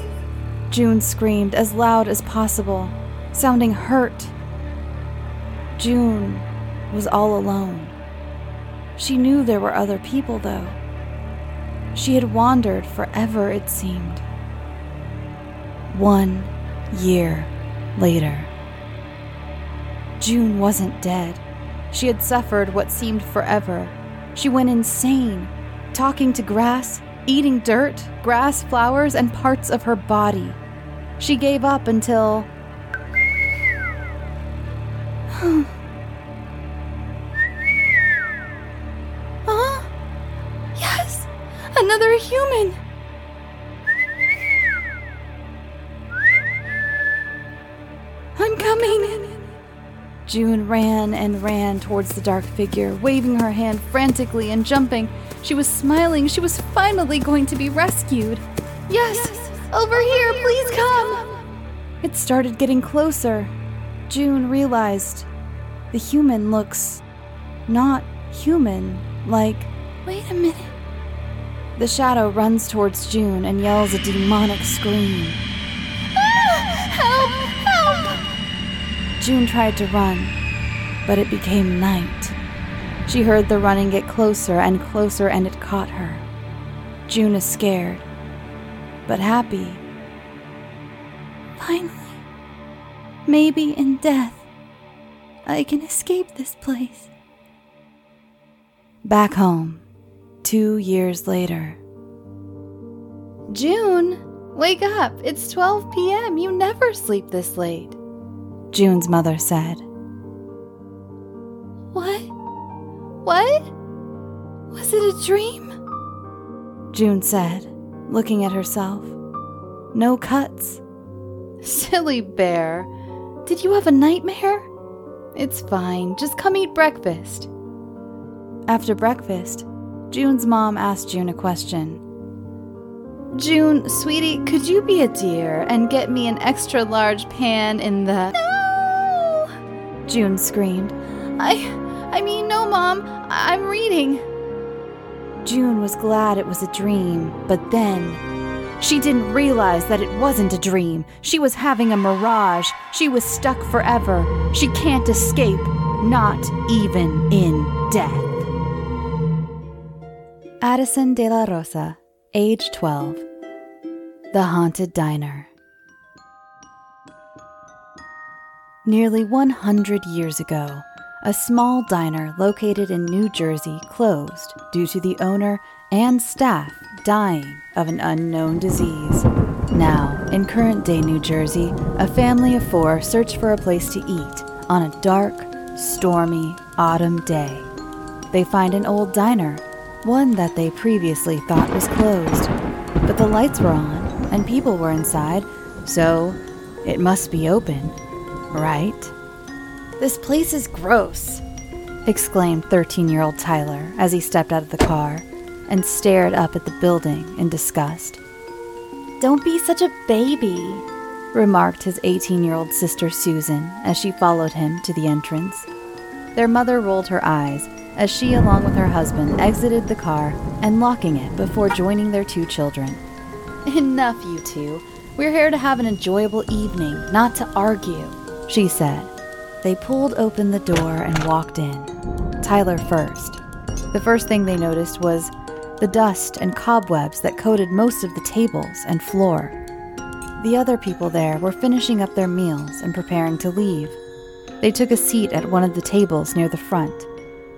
June screamed as loud as possible, sounding hurt. June was all alone. She knew there were other people, though. She had wandered forever, it seemed. One year later. June wasn't dead. She had suffered what seemed forever. She went insane, talking to grass, eating dirt, grass, flowers, and parts of her body. She gave up until. Ran and ran towards the dark figure, waving her hand frantically and jumping. She was smiling. She was finally going to be rescued. Yes, over here, please come. It started getting closer. June realized the human looks not human, like. Wait a minute. The shadow runs towards June and yells a demonic scream. Ah, help! Help! June tried to run, but it became night. She heard the running get closer and closer, and it caught her. June is scared, but happy. Finally, maybe in death, I can escape this place. Back home, two years later. June, wake up. It's 12 p.m. You never sleep this late. June's mother said. What? What? Was it a dream? June said, looking at herself. No cuts. Silly bear. Did you have a nightmare? It's fine. Just come eat breakfast. After breakfast, June's mom asked June a question. June, sweetie, could you be a dear and get me an extra large pan in the. No! June screamed. I. I mean, no, Mom. I- I'm reading. June was glad it was a dream, but then she didn't realize that it wasn't a dream. She was having a mirage. She was stuck forever. She can't escape, not even in death. Addison de la Rosa, age 12. The Haunted Diner. Nearly 100 years ago, a small diner located in New Jersey closed due to the owner and staff dying of an unknown disease. Now, in current day New Jersey, a family of four search for a place to eat on a dark, stormy autumn day. They find an old diner, one that they previously thought was closed. But the lights were on and people were inside, so it must be open, right? This place is gross, exclaimed 13 year old Tyler as he stepped out of the car and stared up at the building in disgust. Don't be such a baby, remarked his 18 year old sister Susan as she followed him to the entrance. Their mother rolled her eyes as she, along with her husband, exited the car and locking it before joining their two children. Enough, you two. We're here to have an enjoyable evening, not to argue, she said. They pulled open the door and walked in. Tyler first. The first thing they noticed was the dust and cobwebs that coated most of the tables and floor. The other people there were finishing up their meals and preparing to leave. They took a seat at one of the tables near the front,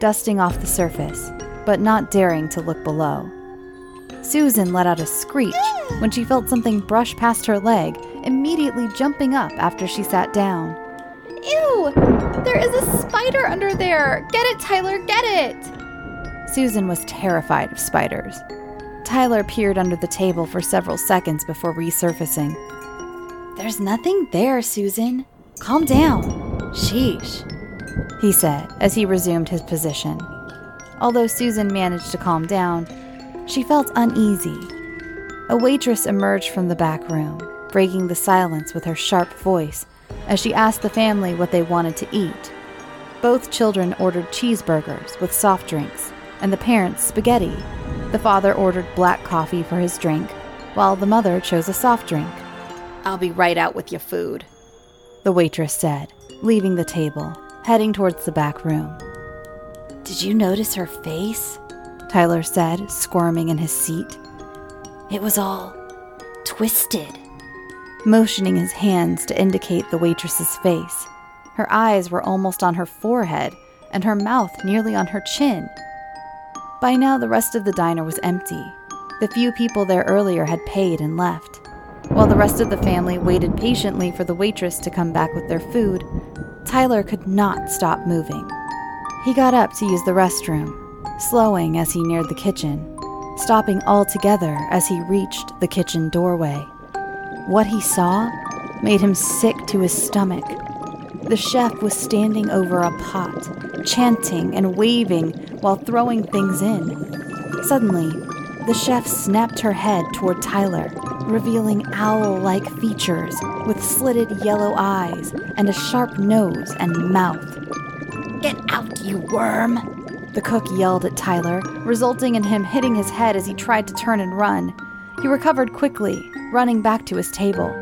dusting off the surface, but not daring to look below. Susan let out a screech when she felt something brush past her leg, immediately jumping up after she sat down. Ew! There is a spider under there! Get it, Tyler, get it! Susan was terrified of spiders. Tyler peered under the table for several seconds before resurfacing. There's nothing there, Susan. Calm down. Sheesh, he said as he resumed his position. Although Susan managed to calm down, she felt uneasy. A waitress emerged from the back room, breaking the silence with her sharp voice as she asked the family what they wanted to eat. Both children ordered cheeseburgers with soft drinks, and the parents spaghetti. The father ordered black coffee for his drink, while the mother chose a soft drink. I'll be right out with your food, the waitress said, leaving the table, heading towards the back room. Did you notice her face? Tyler said, squirming in his seat. It was all twisted, motioning his hands to indicate the waitress's face. Her eyes were almost on her forehead, and her mouth nearly on her chin. By now, the rest of the diner was empty. The few people there earlier had paid and left. While the rest of the family waited patiently for the waitress to come back with their food, Tyler could not stop moving. He got up to use the restroom, slowing as he neared the kitchen, stopping altogether as he reached the kitchen doorway. What he saw made him sick to his stomach. The chef was standing over a pot, chanting and waving while throwing things in. Suddenly, the chef snapped her head toward Tyler, revealing owl like features with slitted yellow eyes and a sharp nose and mouth. Get out, you worm! The cook yelled at Tyler, resulting in him hitting his head as he tried to turn and run. He recovered quickly, running back to his table.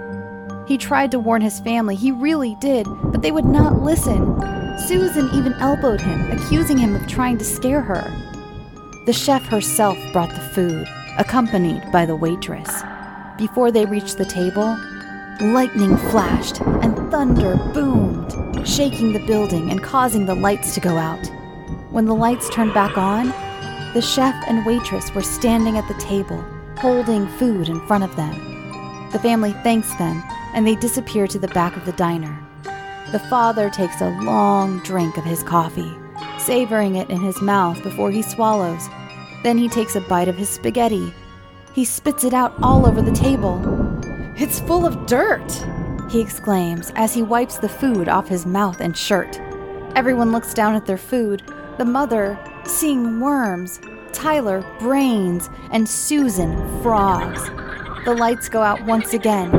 He tried to warn his family, he really did, but they would not listen. Susan even elbowed him, accusing him of trying to scare her. The chef herself brought the food, accompanied by the waitress. Before they reached the table, lightning flashed and thunder boomed, shaking the building and causing the lights to go out. When the lights turned back on, the chef and waitress were standing at the table, holding food in front of them. The family thanks them and they disappear to the back of the diner. The father takes a long drink of his coffee, savoring it in his mouth before he swallows. Then he takes a bite of his spaghetti. He spits it out all over the table. It's full of dirt, he exclaims as he wipes the food off his mouth and shirt. Everyone looks down at their food. The mother, seeing worms, Tyler, brains, and Susan, frogs. The lights go out once again.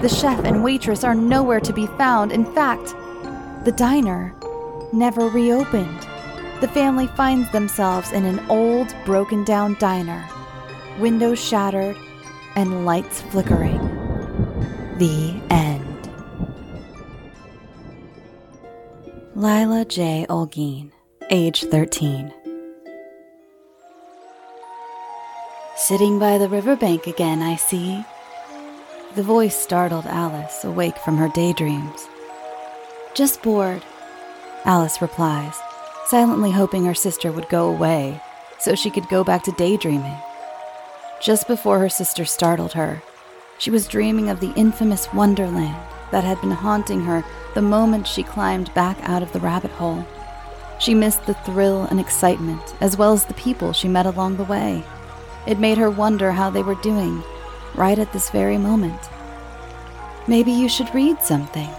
The chef and waitress are nowhere to be found. In fact, the diner never reopened. The family finds themselves in an old, broken down diner, windows shattered, and lights flickering. The end. Lyla J. Olguin, age 13. Sitting by the riverbank again, I see. The voice startled Alice, awake from her daydreams. Just bored, Alice replies, silently hoping her sister would go away so she could go back to daydreaming. Just before her sister startled her, she was dreaming of the infamous Wonderland that had been haunting her the moment she climbed back out of the rabbit hole. She missed the thrill and excitement, as well as the people she met along the way. It made her wonder how they were doing, right at this very moment. Maybe you should read something.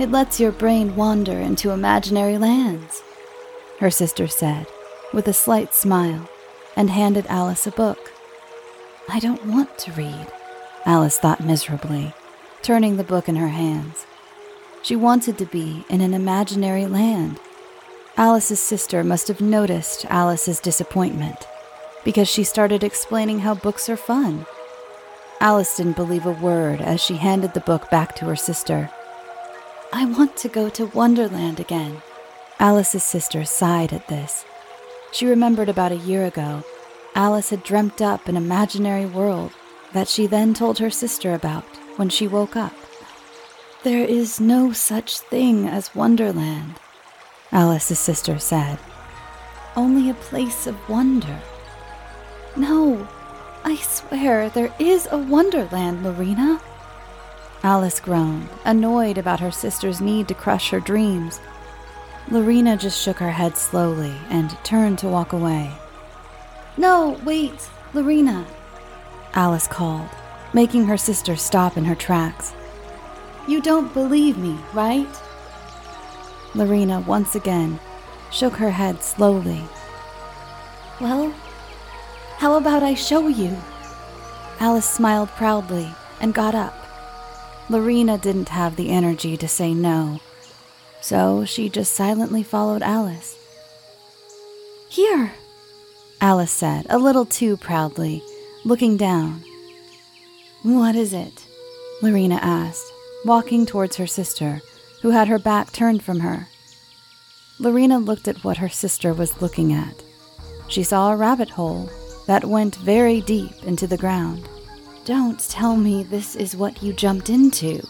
It lets your brain wander into imaginary lands, her sister said, with a slight smile, and handed Alice a book. I don't want to read, Alice thought miserably, turning the book in her hands. She wanted to be in an imaginary land. Alice's sister must have noticed Alice's disappointment because she started explaining how books are fun. Alice didn't believe a word as she handed the book back to her sister. I want to go to Wonderland again. Alice's sister sighed at this. She remembered about a year ago, Alice had dreamt up an imaginary world that she then told her sister about when she woke up. There is no such thing as Wonderland, Alice's sister said. Only a place of wonder. No, I swear there is a Wonderland, Lorena. Alice groaned, annoyed about her sister's need to crush her dreams. Lorena just shook her head slowly and turned to walk away. No, wait, Lorena, Alice called, making her sister stop in her tracks. You don't believe me, right? Lorena once again shook her head slowly. Well, how about I show you? Alice smiled proudly and got up. Lorena didn't have the energy to say no, so she just silently followed Alice. Here, Alice said, a little too proudly, looking down. What is it? Lorena asked, walking towards her sister, who had her back turned from her. Lorena looked at what her sister was looking at. She saw a rabbit hole that went very deep into the ground. Don't tell me this is what you jumped into,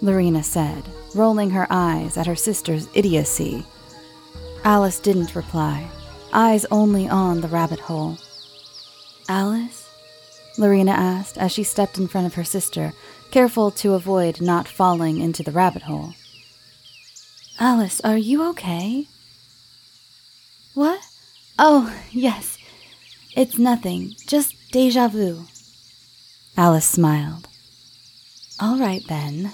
Lorena said, rolling her eyes at her sister's idiocy. Alice didn't reply, eyes only on the rabbit hole. Alice? Lorena asked as she stepped in front of her sister, careful to avoid not falling into the rabbit hole. Alice, are you okay? What? Oh, yes. It's nothing, just deja vu. Alice smiled. All right then,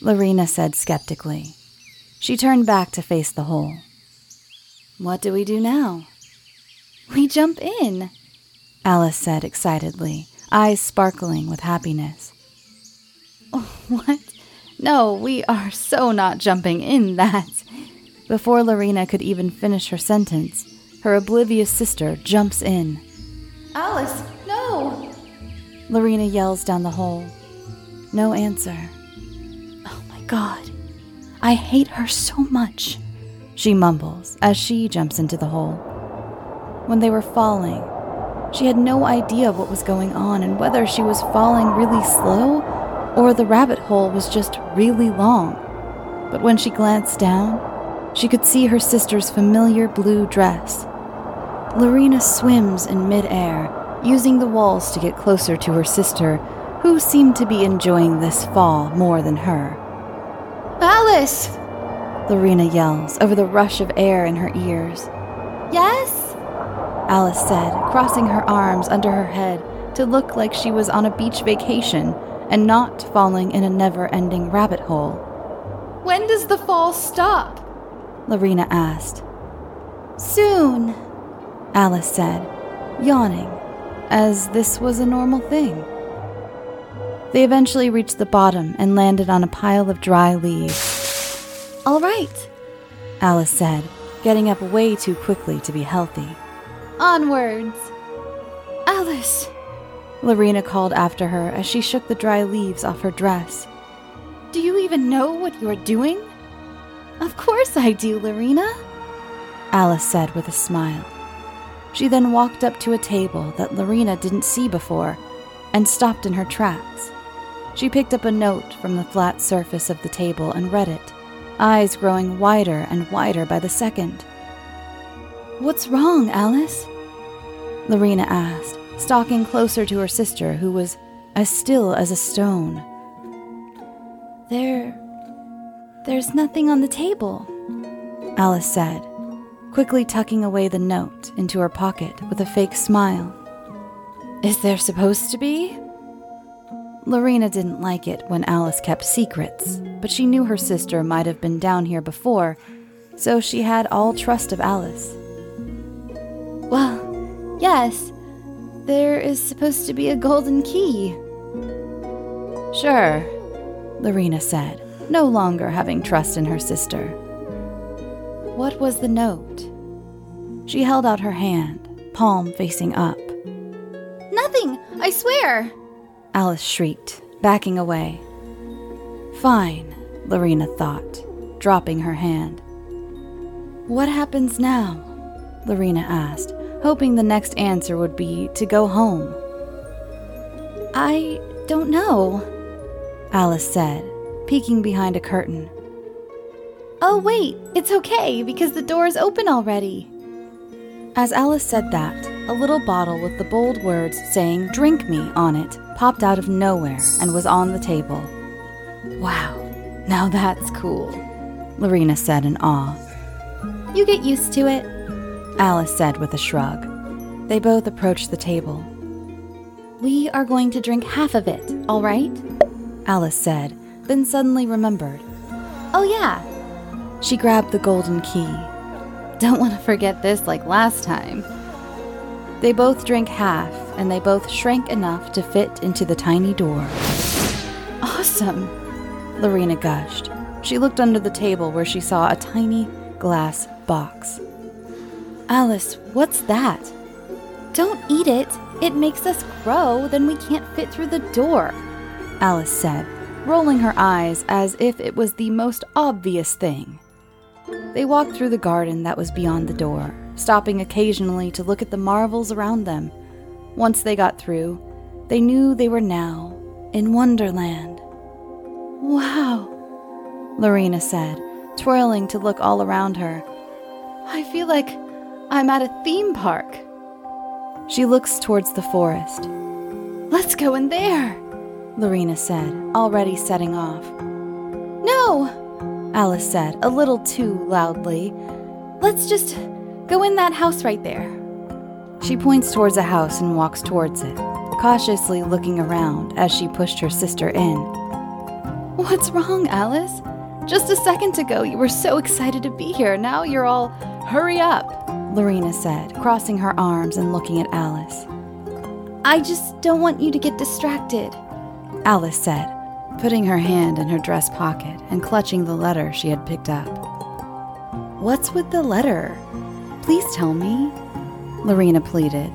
Lorena said skeptically. She turned back to face the hole. What do we do now? We jump in, Alice said excitedly, eyes sparkling with happiness. What? No, we are so not jumping in that. Before Lorena could even finish her sentence, her oblivious sister jumps in. Alice, no! Lorena yells down the hole. No answer. Oh my god. I hate her so much, she mumbles as she jumps into the hole. When they were falling, she had no idea what was going on and whether she was falling really slow or the rabbit hole was just really long. But when she glanced down, she could see her sister's familiar blue dress. Lorena swims in midair, using the walls to get closer to her sister, who seemed to be enjoying this fall more than her. Alice! Lorena yells over the rush of air in her ears. Yes? Alice said, crossing her arms under her head to look like she was on a beach vacation and not falling in a never ending rabbit hole. When does the fall stop? Lorena asked. Soon, Alice said, yawning, as this was a normal thing. They eventually reached the bottom and landed on a pile of dry leaves. All right, Alice said, getting up way too quickly to be healthy. Onwards. Alice, Lorena called after her as she shook the dry leaves off her dress. Do you even know what you're doing? Of course I do, Lorena, Alice said with a smile. She then walked up to a table that Lorena didn't see before and stopped in her tracks. She picked up a note from the flat surface of the table and read it, eyes growing wider and wider by the second. What's wrong, Alice? Lorena asked, stalking closer to her sister, who was as still as a stone. There. There's nothing on the table, Alice said, quickly tucking away the note into her pocket with a fake smile. Is there supposed to be? Lorena didn't like it when Alice kept secrets, but she knew her sister might have been down here before, so she had all trust of Alice. Well, yes, there is supposed to be a golden key. Sure, Lorena said, no longer having trust in her sister. What was the note? She held out her hand, palm facing up. Nothing, I swear, Alice shrieked, backing away. Fine, Lorena thought, dropping her hand. What happens now? Lorena asked, hoping the next answer would be to go home. I don't know, Alice said, peeking behind a curtain. Oh, wait, it's okay because the door is open already. As Alice said that, a little bottle with the bold words saying Drink Me on it popped out of nowhere and was on the table. Wow, now that's cool, Lorena said in awe. You get used to it, Alice said with a shrug. They both approached the table. We are going to drink half of it, all right? Alice said, then suddenly remembered. Oh, yeah. She grabbed the golden key. Don't want to forget this like last time. They both drank half, and they both shrank enough to fit into the tiny door. Awesome, Lorena gushed. She looked under the table where she saw a tiny glass box. Alice, what's that? Don't eat it. It makes us grow, then we can't fit through the door, Alice said, rolling her eyes as if it was the most obvious thing. They walked through the garden that was beyond the door, stopping occasionally to look at the marvels around them. Once they got through, they knew they were now in Wonderland. Wow, Lorena said, twirling to look all around her. I feel like I'm at a theme park. She looks towards the forest. Let's go in there, Lorena said, already setting off. No, Alice said, a little too loudly. Let's just go in that house right there. She points towards a house and walks towards it, cautiously looking around as she pushed her sister in. What's wrong, Alice? Just a second ago, you were so excited to be here. Now you're all, hurry up, Lorena said, crossing her arms and looking at Alice. I just don't want you to get distracted, Alice said, putting her hand in her dress pocket and clutching the letter she had picked up. What's with the letter? Please tell me, Lorena pleaded.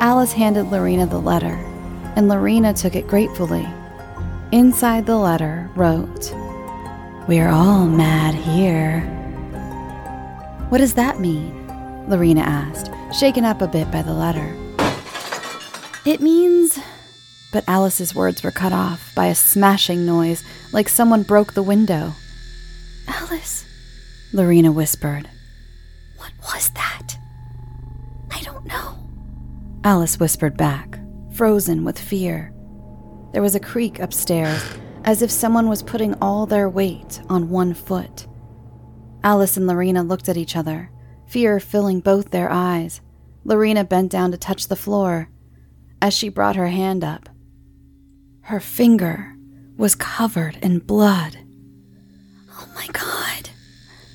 Alice handed Lorena the letter, and Lorena took it gratefully. Inside the letter wrote, We're all mad here. What does that mean? Lorena asked, shaken up a bit by the letter. It means. But Alice's words were cut off by a smashing noise like someone broke the window. Alice, Lorena whispered. What was that? I don't know. Alice whispered back, frozen with fear. There was a creak upstairs, as if someone was putting all their weight on one foot. Alice and Lorena looked at each other, fear filling both their eyes. Lorena bent down to touch the floor. As she brought her hand up, her finger was covered in blood. Oh my god,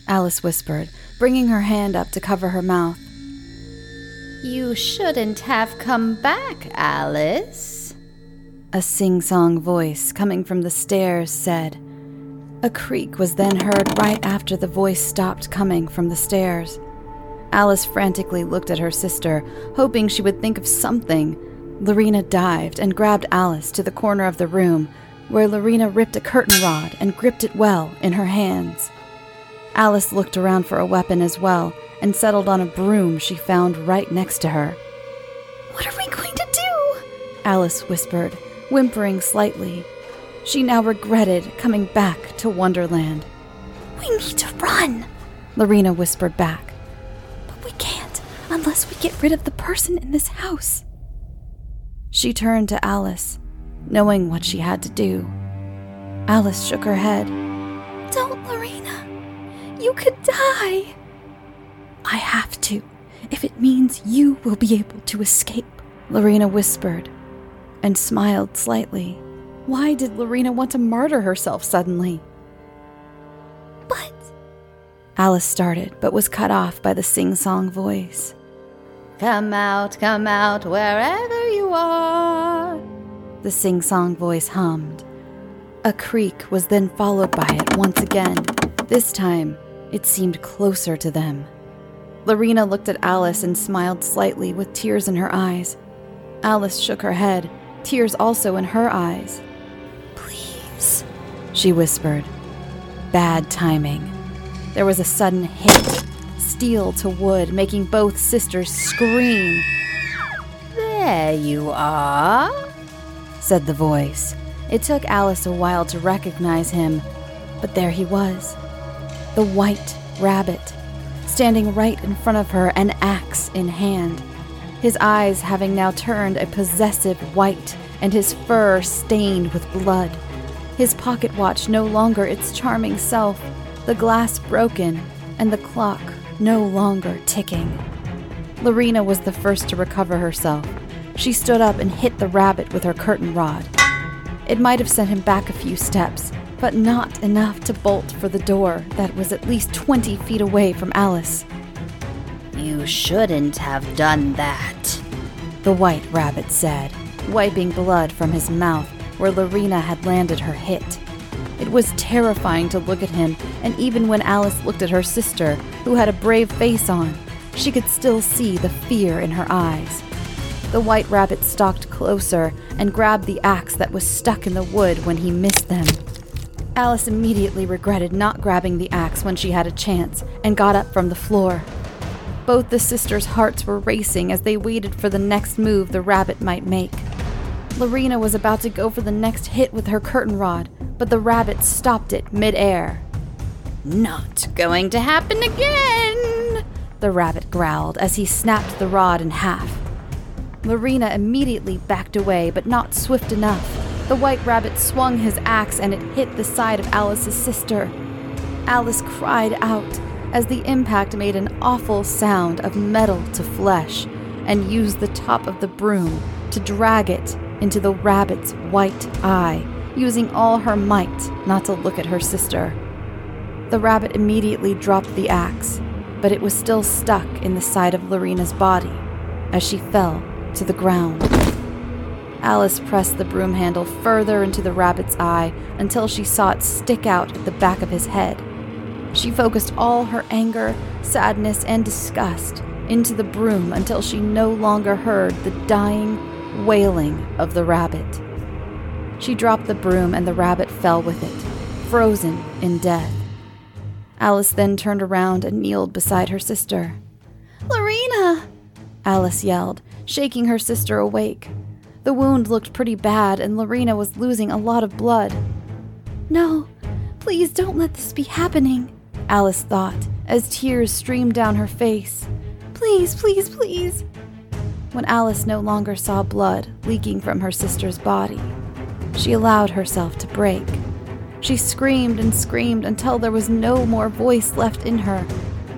Alice whispered, bringing her hand up to cover her mouth. You shouldn't have come back, Alice. A sing song voice coming from the stairs said. A creak was then heard right after the voice stopped coming from the stairs. Alice frantically looked at her sister, hoping she would think of something. Lorena dived and grabbed Alice to the corner of the room, where Lorena ripped a curtain rod and gripped it well in her hands. Alice looked around for a weapon as well and settled on a broom she found right next to her. What are we going to do? Alice whispered, whimpering slightly. She now regretted coming back to Wonderland. We need to run, Lorena whispered back. But we can't unless we get rid of the person in this house. She turned to Alice, knowing what she had to do. Alice shook her head. Don't, Lorena. You could die. I have to, if it means you will be able to escape, Lorena whispered and smiled slightly. Why did Lorena want to martyr herself suddenly? But. Alice started, but was cut off by the sing song voice. Come out, come out, wherever you are. The sing song voice hummed. A creak was then followed by it once again. This time, it seemed closer to them. Lorena looked at Alice and smiled slightly with tears in her eyes. Alice shook her head, tears also in her eyes. Please, she whispered. Bad timing. There was a sudden hit, steel to wood, making both sisters scream. There you are, said the voice. It took Alice a while to recognize him, but there he was. The white rabbit, standing right in front of her, an axe in hand. His eyes having now turned a possessive white, and his fur stained with blood. His pocket watch no longer its charming self, the glass broken, and the clock no longer ticking. Lorena was the first to recover herself. She stood up and hit the rabbit with her curtain rod. It might have sent him back a few steps, but not enough to bolt for the door that was at least 20 feet away from Alice. You shouldn't have done that, the white rabbit said, wiping blood from his mouth where Lorena had landed her hit. It was terrifying to look at him, and even when Alice looked at her sister, who had a brave face on, she could still see the fear in her eyes. The white rabbit stalked closer and grabbed the axe that was stuck in the wood when he missed them. Alice immediately regretted not grabbing the axe when she had a chance and got up from the floor. Both the sisters' hearts were racing as they waited for the next move the rabbit might make. Lorena was about to go for the next hit with her curtain rod, but the rabbit stopped it midair. Not going to happen again, the rabbit growled as he snapped the rod in half. Lorena immediately backed away, but not swift enough. The white rabbit swung his axe and it hit the side of Alice's sister. Alice cried out as the impact made an awful sound of metal to flesh and used the top of the broom to drag it into the rabbit's white eye, using all her might not to look at her sister. The rabbit immediately dropped the axe, but it was still stuck in the side of Lorena's body as she fell to the ground. Alice pressed the broom handle further into the rabbit's eye until she saw it stick out at the back of his head. She focused all her anger, sadness, and disgust into the broom until she no longer heard the dying wailing of the rabbit. She dropped the broom and the rabbit fell with it, frozen in death. Alice then turned around and kneeled beside her sister. Lorena! Alice yelled, shaking her sister awake. The wound looked pretty bad, and Lorena was losing a lot of blood. No, please don't let this be happening, Alice thought as tears streamed down her face. Please, please, please. When Alice no longer saw blood leaking from her sister's body, she allowed herself to break. She screamed and screamed until there was no more voice left in her.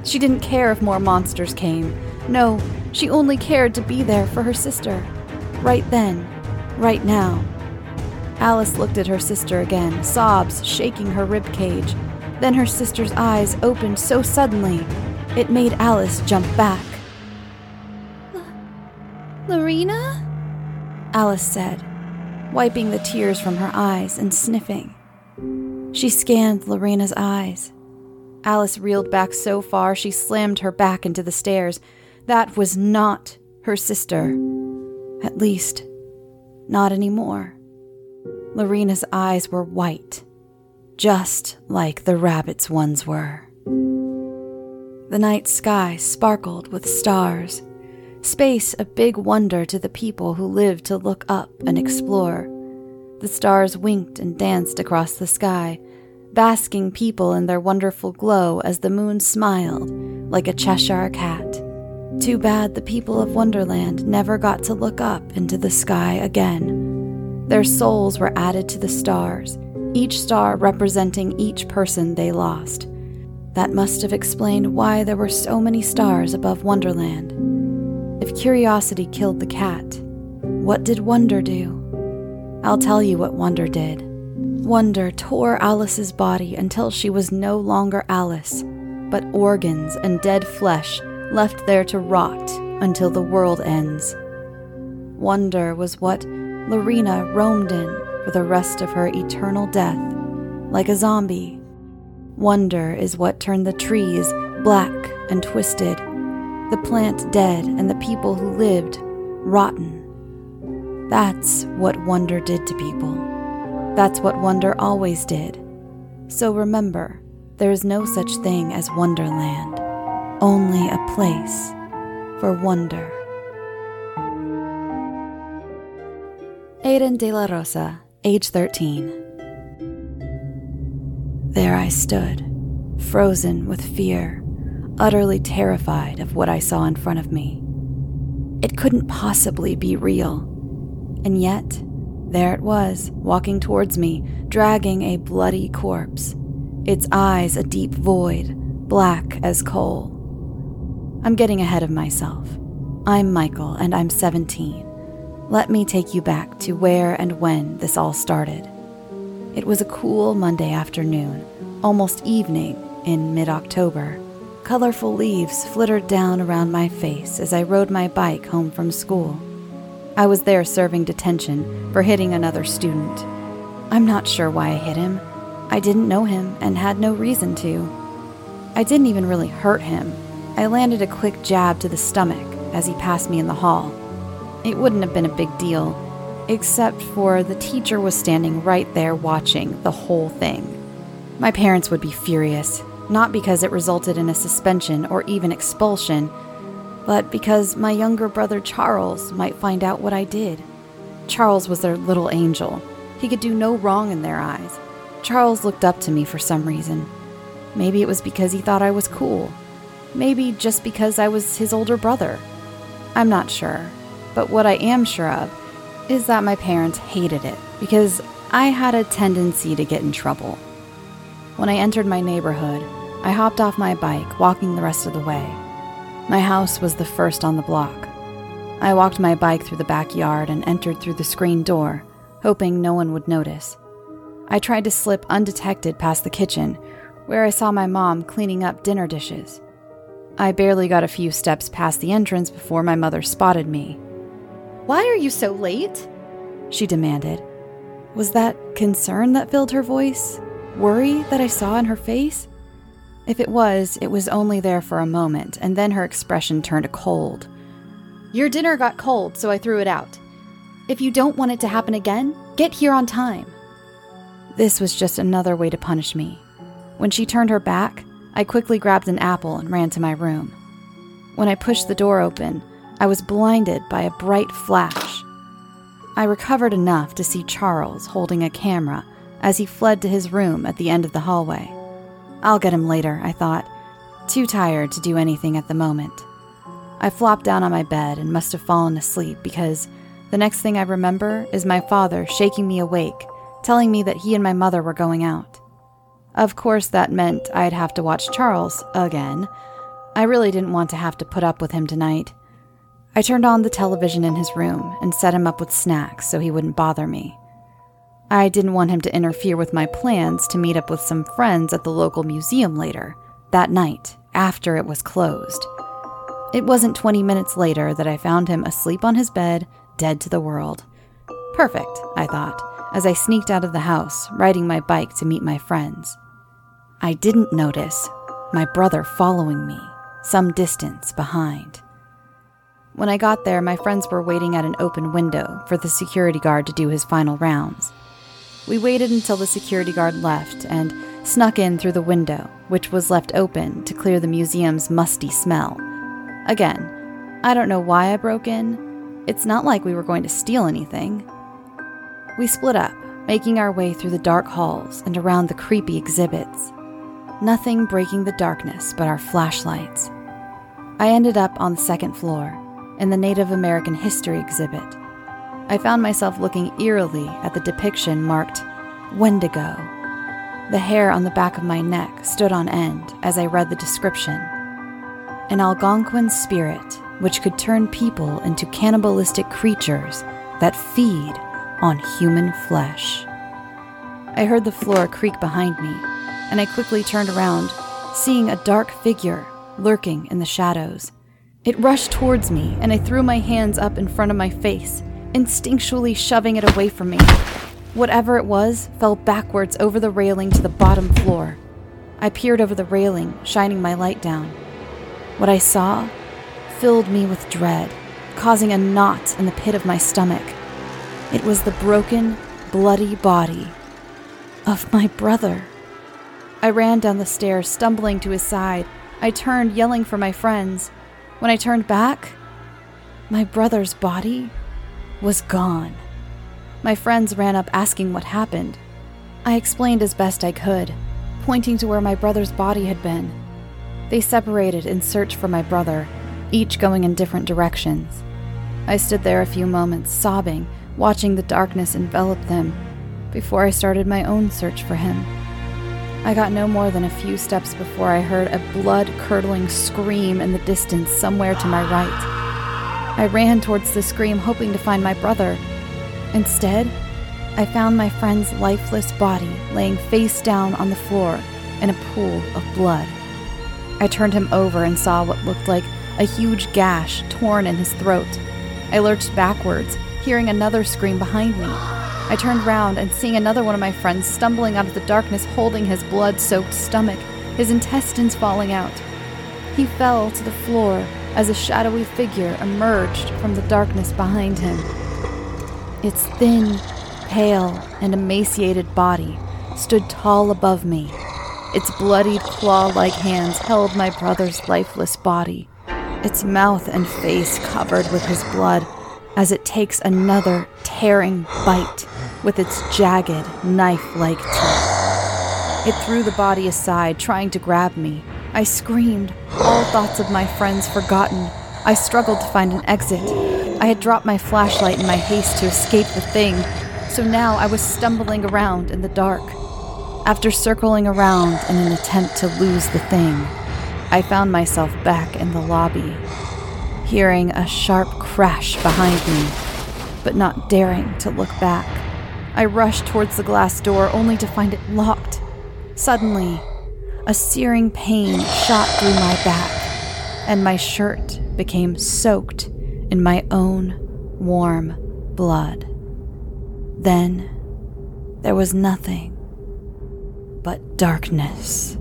She didn't care if more monsters came. No, she only cared to be there for her sister. Right then, right now. Alice looked at her sister again, sobs shaking her rib cage. Then her sister's eyes opened so suddenly, it made Alice jump back. Lorena? Alice said, wiping the tears from her eyes and sniffing. She scanned Lorena's eyes. Alice reeled back so far she slammed her back into the stairs. That was not her sister. At least, not anymore. Lorena's eyes were white, just like the rabbit's ones were. The night sky sparkled with stars, space a big wonder to the people who lived to look up and explore. The stars winked and danced across the sky, basking people in their wonderful glow as the moon smiled like a Cheshire cat. Too bad the people of Wonderland never got to look up into the sky again. Their souls were added to the stars, each star representing each person they lost. That must have explained why there were so many stars above Wonderland. If curiosity killed the cat, what did wonder do? I'll tell you what wonder did. Wonder tore Alice's body until she was no longer Alice, but organs and dead flesh left there to rot until the world ends. Wonder was what Lorena roamed in for the rest of her eternal death, like a zombie. Wonder is what turned the trees black and twisted, the plant dead, and the people who lived rotten. That's what wonder did to people. That's what wonder always did. So remember, there is no such thing as Wonderland only a place for wonder. Aiden de la Rosa, age 13. There I stood, frozen with fear, utterly terrified of what I saw in front of me. It couldn't possibly be real. And yet, there it was, walking towards me, dragging a bloody corpse, its eyes a deep void, black as coal. I'm getting ahead of myself. I'm Michael, and I'm 17. Let me take you back to where and when this all started. It was a cool Monday afternoon, almost evening in mid October. Colorful leaves flittered down around my face as I rode my bike home from school. I was there serving detention for hitting another student. I'm not sure why I hit him. I didn't know him and had no reason to. I didn't even really hurt him. I landed a quick jab to the stomach as he passed me in the hall. It wouldn't have been a big deal, except for the teacher was standing right there watching the whole thing. My parents would be furious, not because it resulted in a suspension or even expulsion, but because my younger brother Charles might find out what I did. Charles was their little angel. He could do no wrong in their eyes. Charles looked up to me for some reason. Maybe it was because he thought I was cool. Maybe just because I was his older brother. I'm not sure. But what I am sure of is that my parents hated it because I had a tendency to get in trouble. When I entered my neighborhood, I hopped off my bike, walking the rest of the way. My house was the first on the block. I walked my bike through the backyard and entered through the screen door, hoping no one would notice. I tried to slip undetected past the kitchen, where I saw my mom cleaning up dinner dishes. I barely got a few steps past the entrance before my mother spotted me. Why are you so late? She demanded. Was that concern that filled her voice? Worry that I saw in her face? If it was, it was only there for a moment, and then her expression turned cold. Your dinner got cold, so I threw it out. If you don't want it to happen again, get here on time. This was just another way to punish me. When she turned her back, I quickly grabbed an apple and ran to my room. When I pushed the door open, I was blinded by a bright flash. I recovered enough to see Charles holding a camera as he fled to his room at the end of the hallway. I'll get him later, I thought, too tired to do anything at the moment. I flopped down on my bed and must have fallen asleep because the next thing I remember is my father shaking me awake, telling me that he and my mother were going out. Of course, that meant I'd have to watch Charles again. I really didn't want to have to put up with him tonight. I turned on the television in his room and set him up with snacks so he wouldn't bother me. I didn't want him to interfere with my plans to meet up with some friends at the local museum later, that night, after it was closed. It wasn't 20 minutes later that I found him asleep on his bed, dead to the world. Perfect, I thought, as I sneaked out of the house, riding my bike to meet my friends. I didn't notice my brother following me, some distance behind. When I got there, my friends were waiting at an open window for the security guard to do his final rounds. We waited until the security guard left and snuck in through the window, which was left open to clear the museum's musty smell. Again, I don't know why I broke in. It's not like we were going to steal anything. We split up, making our way through the dark halls and around the creepy exhibits. Nothing breaking the darkness but our flashlights. I ended up on the second floor, in the Native American History exhibit. I found myself looking eerily at the depiction marked Wendigo. The hair on the back of my neck stood on end as I read the description. An Algonquin spirit which could turn people into cannibalistic creatures that feed on human flesh. I heard the floor creak behind me, and I quickly turned around, seeing a dark figure lurking in the shadows. It rushed towards me, and I threw my hands up in front of my face, instinctually shoving it away from me. Whatever it was fell backwards over the railing to the bottom floor. I peered over the railing, shining my light down. What I saw filled me with dread, causing a knot in the pit of my stomach. It was the broken, bloody body of my brother. I ran down the stairs, stumbling to his side. I turned, yelling for my friends. When I turned back, my brother's body was gone. My friends ran up asking what happened. I explained as best I could, pointing to where my brother's body had been. They separated in search for my brother, each going in different directions. I stood there a few moments, sobbing, watching the darkness envelop them, before I started my own search for him. I got no more than a few steps before I heard a blood curdling scream in the distance somewhere to my right. I ran towards the scream, hoping to find my brother. Instead, I found my friend's lifeless body laying face down on the floor in a pool of blood. I turned him over and saw what looked like a huge gash torn in his throat. I lurched backwards, hearing another scream behind me. I turned round and seeing another one of my friends stumbling out of the darkness holding his blood soaked stomach, his intestines falling out. He fell to the floor as a shadowy figure emerged from the darkness behind him. Its thin, pale, and emaciated body stood tall above me. Its bloodied claw like hands held my brother's lifeless body, its mouth and face covered with his blood as it takes another tearing bite with its jagged, knife like teeth. It threw the body aside, trying to grab me. I screamed, all thoughts of my friends forgotten. I struggled to find an exit. I had dropped my flashlight in my haste to escape the thing, so now I was stumbling around in the dark. After circling around in an attempt to lose the thing, I found myself back in the lobby, hearing a sharp crash behind me, but not daring to look back. I rushed towards the glass door only to find it locked. Suddenly, a searing pain shot through my back, and my shirt became soaked in my own warm blood. Then there was nothing but darkness.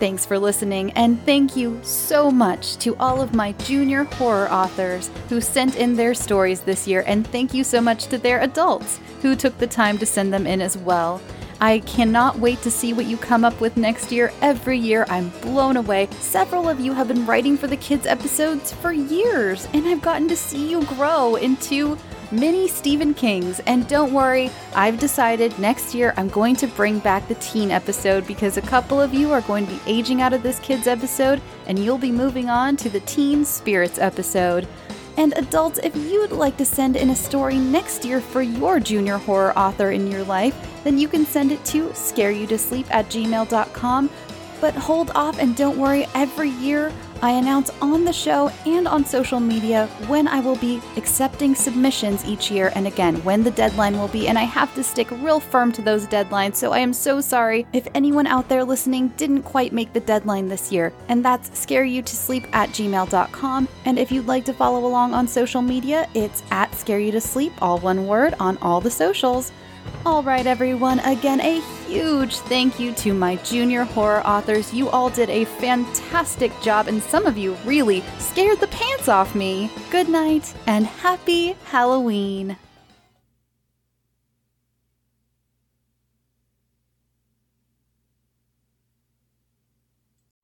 Thanks for listening, and thank you so much to all of my junior horror authors who sent in their stories this year, and thank you so much to their adults who took the time to send them in as well. I cannot wait to see what you come up with next year. Every year, I'm blown away. Several of you have been writing for the kids' episodes for years, and I've gotten to see you grow into mini Stephen Kings. And don't worry, I've decided next year I'm going to bring back the teen episode because a couple of you are going to be aging out of this kids episode and you'll be moving on to the teen spirits episode. And adults, if you'd like to send in a story next year for your junior horror author in your life, then you can send it to scareyoutosleep at gmail.com. But hold off and don't worry, every year I announce on the show and on social media when I will be accepting submissions each year and again when the deadline will be, and I have to stick real firm to those deadlines. So I am so sorry if anyone out there listening didn't quite make the deadline this year. And that's scareyoutosleep at gmail.com. And if you'd like to follow along on social media, it's at scareyoutosleep, all one word, on all the socials. All right, everyone, again, a huge thank you to my junior horror authors. You all did a fantastic job, and some of you really scared the pants off me. Good night and happy Halloween.